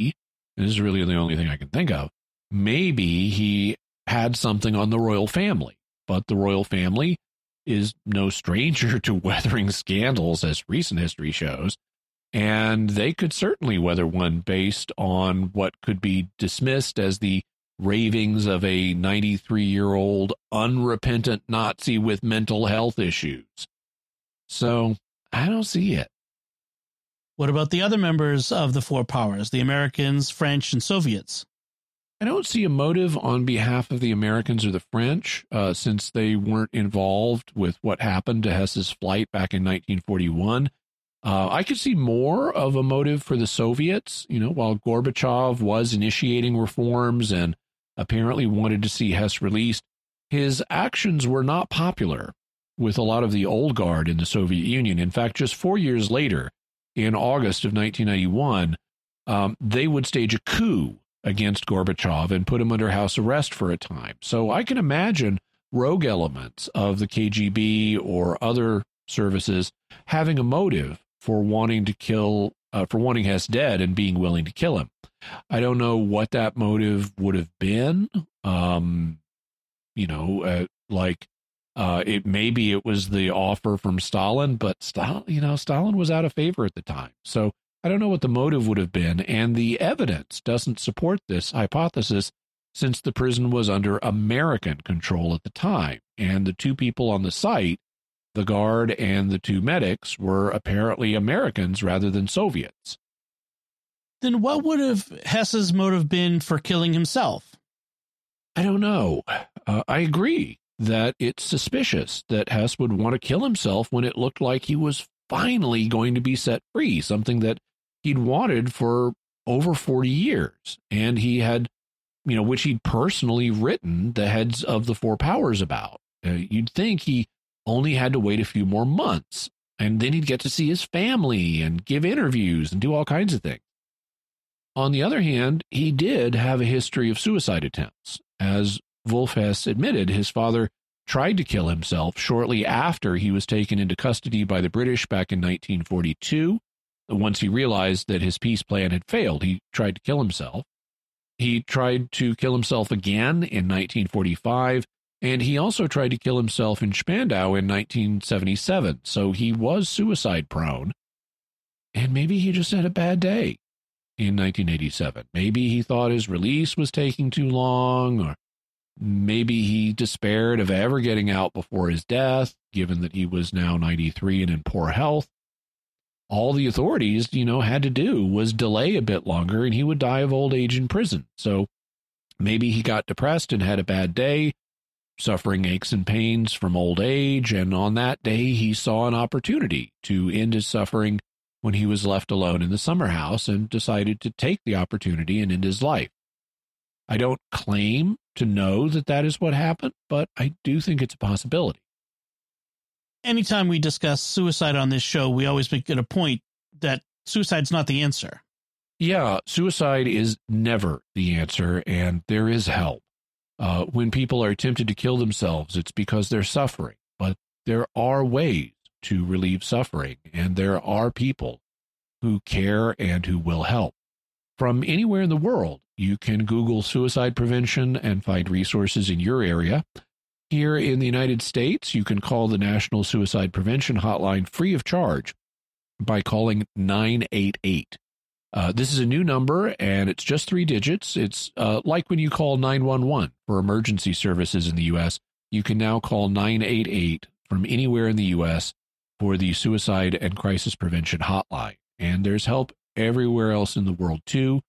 this is really the only thing I can think of, maybe he had something on the royal family, but the royal family is no stranger to weathering scandals, as recent history shows and they could certainly weather one based on what could be dismissed as the ravings of a 93 year old unrepentant Nazi with mental health issues. So I don't see it. What about the other members of the four powers, the Americans, French, and Soviets? I don't see a motive on behalf of the Americans or the French, uh, since they weren't involved with what happened to Hess's flight back in 1941. Uh, I could see more of a motive for the Soviets, you know, while Gorbachev was initiating reforms and apparently wanted to see Hess released, his actions were not popular with a lot of the old guard in the Soviet Union. In fact, just four years later, in August of 1991, um, they would stage a coup against Gorbachev and put him under house arrest for a time. So I can imagine rogue elements of the KGB or other services having a motive for wanting to kill, uh, for wanting Hess dead and being willing to kill him. I don't know what that motive would have been. Um, you know, uh, like uh, it maybe it was the offer from Stalin, but Stalin, you know, Stalin was out of favor at the time. So I don't know what the motive would have been, and the evidence doesn't support this hypothesis since the prison was under American control at the time, and the two people on the site the guard and the two medics were apparently Americans rather than Soviets. Then what would have Hess's motive been for killing himself? I don't know. Uh, I agree that it's suspicious that Hess would want to kill himself when it looked like he was finally going to be set free, something that he'd wanted for over 40 years. And he had, you know, which he'd personally written the heads of the four powers about. Uh, you'd think he only had to wait a few more months. And then he'd get to see his family and give interviews and do all kinds of things. On the other hand, he did have a history of suicide attempts. As Wolf Hess admitted, his father tried to kill himself shortly after he was taken into custody by the British back in 1942. Once he realized that his peace plan had failed, he tried to kill himself. He tried to kill himself again in 1945 and he also tried to kill himself in Spandau in 1977. So he was suicide prone. And maybe he just had a bad day in 1987. Maybe he thought his release was taking too long, or maybe he despaired of ever getting out before his death, given that he was now 93 and in poor health. All the authorities, you know, had to do was delay a bit longer and he would die of old age in prison. So maybe he got depressed and had a bad day suffering aches and pains from old age, and on that day he saw an opportunity to end his suffering when he was left alone in the summer house and decided to take the opportunity and end his life. I don't claim to know that that is what happened, but I do think it's a possibility. Anytime we discuss suicide on this show, we always make it a point that suicide's not the answer. Yeah, suicide is never the answer, and there is help. Uh, when people are tempted to kill themselves, it's because they're suffering. But there are ways to relieve suffering, and there are people who care and who will help. From anywhere in the world, you can Google suicide prevention and find resources in your area. Here in the United States, you can call the National Suicide Prevention Hotline free of charge by calling 988. Uh, this is a new number and it's just three digits. It's uh, like when you call 911 for emergency services in the U.S. You can now call 988 from anywhere in the U.S. for the suicide and crisis prevention hotline. And there's help everywhere else in the world too.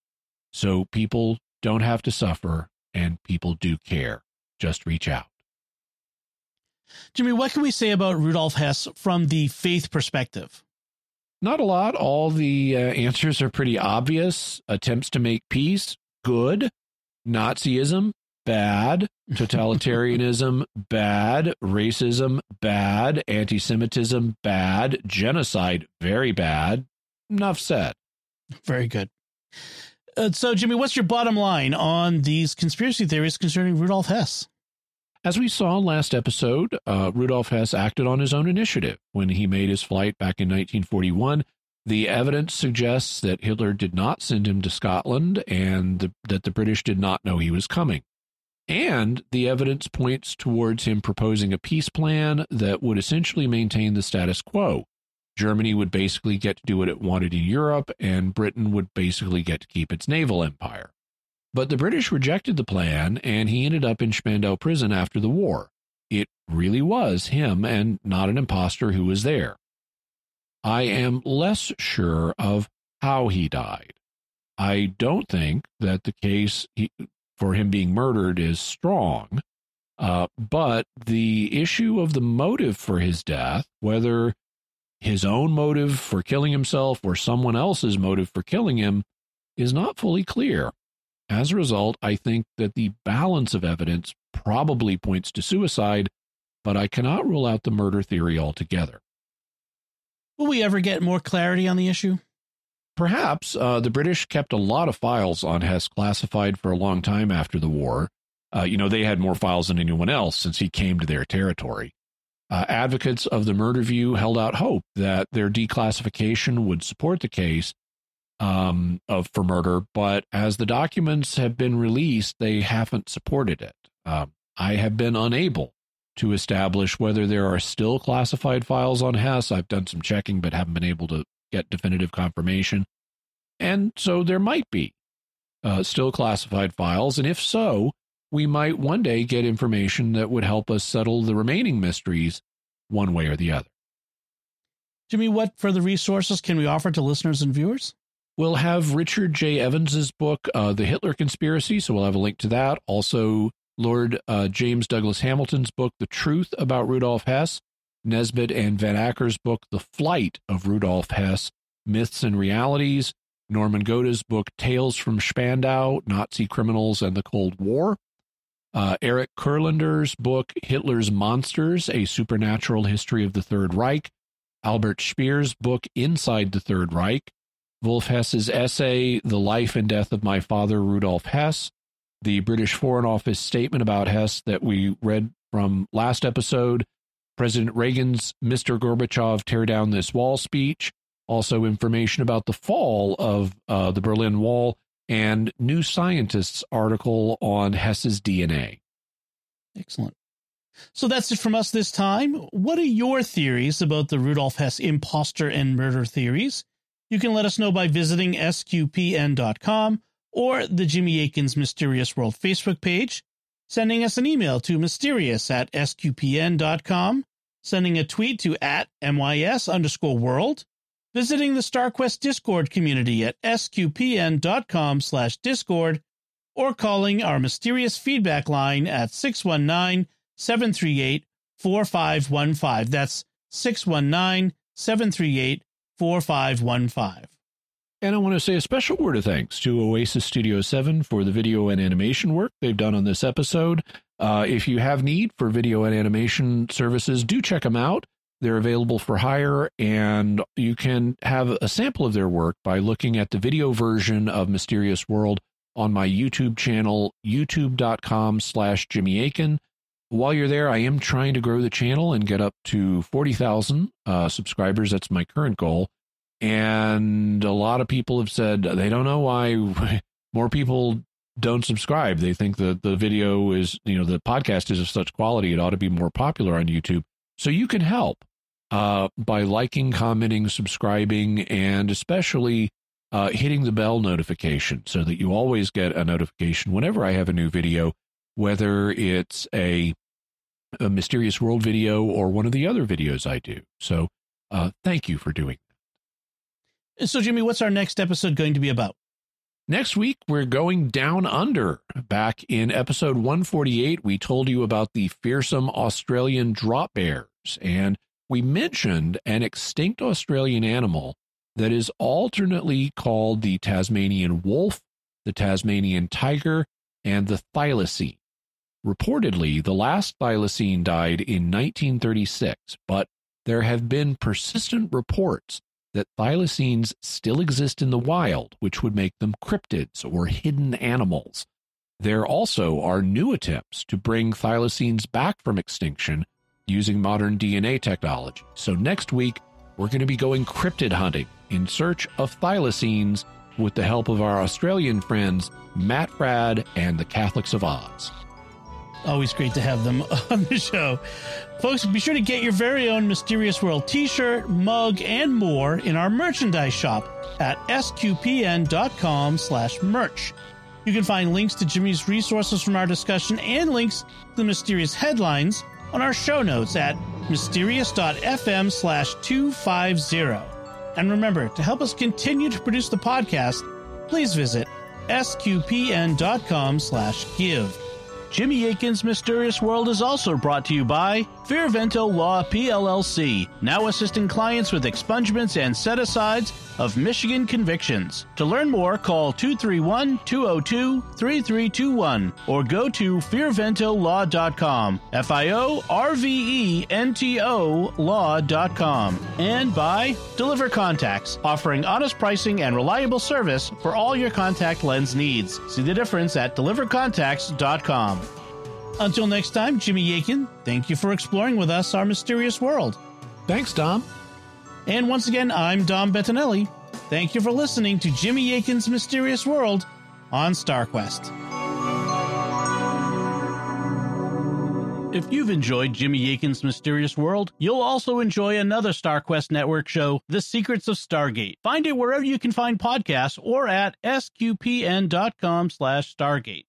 So people don't have to suffer and people do care. Just reach out. Jimmy, what can we say about Rudolf Hess from the faith perspective? Not a lot. All the uh, answers are pretty obvious. Attempts to make peace, good. Nazism, bad. Totalitarianism, bad. Racism, bad. Anti Semitism, bad. Genocide, very bad. Enough said. Very good. Uh, so, Jimmy, what's your bottom line on these conspiracy theories concerning Rudolf Hess? As we saw last episode, uh, Rudolf Hess acted on his own initiative when he made his flight back in 1941. The evidence suggests that Hitler did not send him to Scotland and the, that the British did not know he was coming. And the evidence points towards him proposing a peace plan that would essentially maintain the status quo. Germany would basically get to do what it wanted in Europe, and Britain would basically get to keep its naval empire. But the British rejected the plan, and he ended up in Spandau prison after the war. It really was him and not an impostor who was there. I am less sure of how he died. I don't think that the case for him being murdered is strong, uh, but the issue of the motive for his death, whether his own motive for killing himself or someone else's motive for killing him, is not fully clear. As a result, I think that the balance of evidence probably points to suicide, but I cannot rule out the murder theory altogether. Will we ever get more clarity on the issue? Perhaps uh, the British kept a lot of files on Hess classified for a long time after the war. Uh, you know, they had more files than anyone else since he came to their territory. Uh, advocates of the murder view held out hope that their declassification would support the case um, of for murder, but as the documents have been released, they haven't supported it. Um, I have been unable to establish whether there are still classified files on Hess. I've done some checking, but haven't been able to get definitive confirmation. And so there might be uh, still classified files. And if so, we might one day get information that would help us settle the remaining mysteries one way or the other. Jimmy, what further resources can we offer to listeners and viewers? We'll have Richard J. Evans's book, uh, The Hitler Conspiracy, so we'll have a link to that. Also, Lord uh, James Douglas Hamilton's book, The Truth About Rudolf Hess, Nesbit and Van Acker's book, The Flight of Rudolf Hess, Myths and Realities, Norman Goda's book, Tales from Spandau, Nazi Criminals and the Cold War, uh, Eric Kurlander's book, Hitler's Monsters, A Supernatural History of the Third Reich, Albert Speer's book, Inside the Third Reich, Wolf Hess's essay, The Life and Death of My Father, Rudolf Hess, the British Foreign Office statement about Hess that we read from last episode, President Reagan's Mr. Gorbachev Tear Down This Wall speech, also information about the fall of uh, the Berlin Wall, and New Scientist's article on Hess's DNA. Excellent. So that's it from us this time. What are your theories about the Rudolf Hess imposter and murder theories? You can let us know by visiting sqpn.com or the Jimmy Akin's Mysterious World Facebook page, sending us an email to mysterious at sqpn.com, sending a tweet to at mys underscore world, visiting the StarQuest Discord community at sqpn.com slash discord, or calling our mysterious feedback line at 619 738 4515. That's 619 738 4515. And I want to say a special word of thanks to Oasis Studio 7 for the video and animation work they've done on this episode. Uh, if you have need for video and animation services, do check them out. They're available for hire, and you can have a sample of their work by looking at the video version of Mysterious World on my YouTube channel, youtube.com slash Jimmy Akin. While you're there, I am trying to grow the channel and get up to 40,000 uh, subscribers. That's my current goal. And a lot of people have said they don't know why more people don't subscribe. They think that the video is, you know, the podcast is of such quality, it ought to be more popular on YouTube. So you can help uh, by liking, commenting, subscribing, and especially uh, hitting the bell notification so that you always get a notification whenever I have a new video, whether it's a, a Mysterious World video or one of the other videos I do. So uh, thank you for doing that. So, Jimmy, what's our next episode going to be about? Next week, we're going down under. Back in episode 148, we told you about the fearsome Australian drop bears, and we mentioned an extinct Australian animal that is alternately called the Tasmanian wolf, the Tasmanian tiger, and the thylacine. Reportedly, the last thylacine died in 1936, but there have been persistent reports that thylacines still exist in the wild, which would make them cryptids or hidden animals. There also are new attempts to bring thylacines back from extinction using modern DNA technology. So next week, we're going to be going cryptid hunting in search of thylacines with the help of our Australian friends, Matt Rad and the Catholics of Oz. Always great to have them on the show. Folks, be sure to get your very own Mysterious World t shirt, mug, and more in our merchandise shop at sqpn.com slash merch. You can find links to Jimmy's resources from our discussion and links to the mysterious headlines on our show notes at mysterious.fm slash 250. And remember, to help us continue to produce the podcast, please visit sqpn.com slash give. Jimmy Akin's Mysterious World is also brought to you by Fiorvento Law PLLC, now assisting clients with expungements and set asides of Michigan convictions. To learn more, call 231 202 3321 or go to fiorventolaw.com. F I O R V E N T O law.com. And by Deliver Contacts, offering honest pricing and reliable service for all your contact lens needs. See the difference at delivercontacts.com. Until next time, Jimmy Akin, thank you for exploring with us our mysterious world. Thanks, Dom. And once again, I'm Dom Bettinelli. Thank you for listening to Jimmy Akin's Mysterious World on StarQuest. If you've enjoyed Jimmy Akin's Mysterious World, you'll also enjoy another StarQuest Network show, The Secrets of Stargate. Find it wherever you can find podcasts or at sqpn.com slash stargate.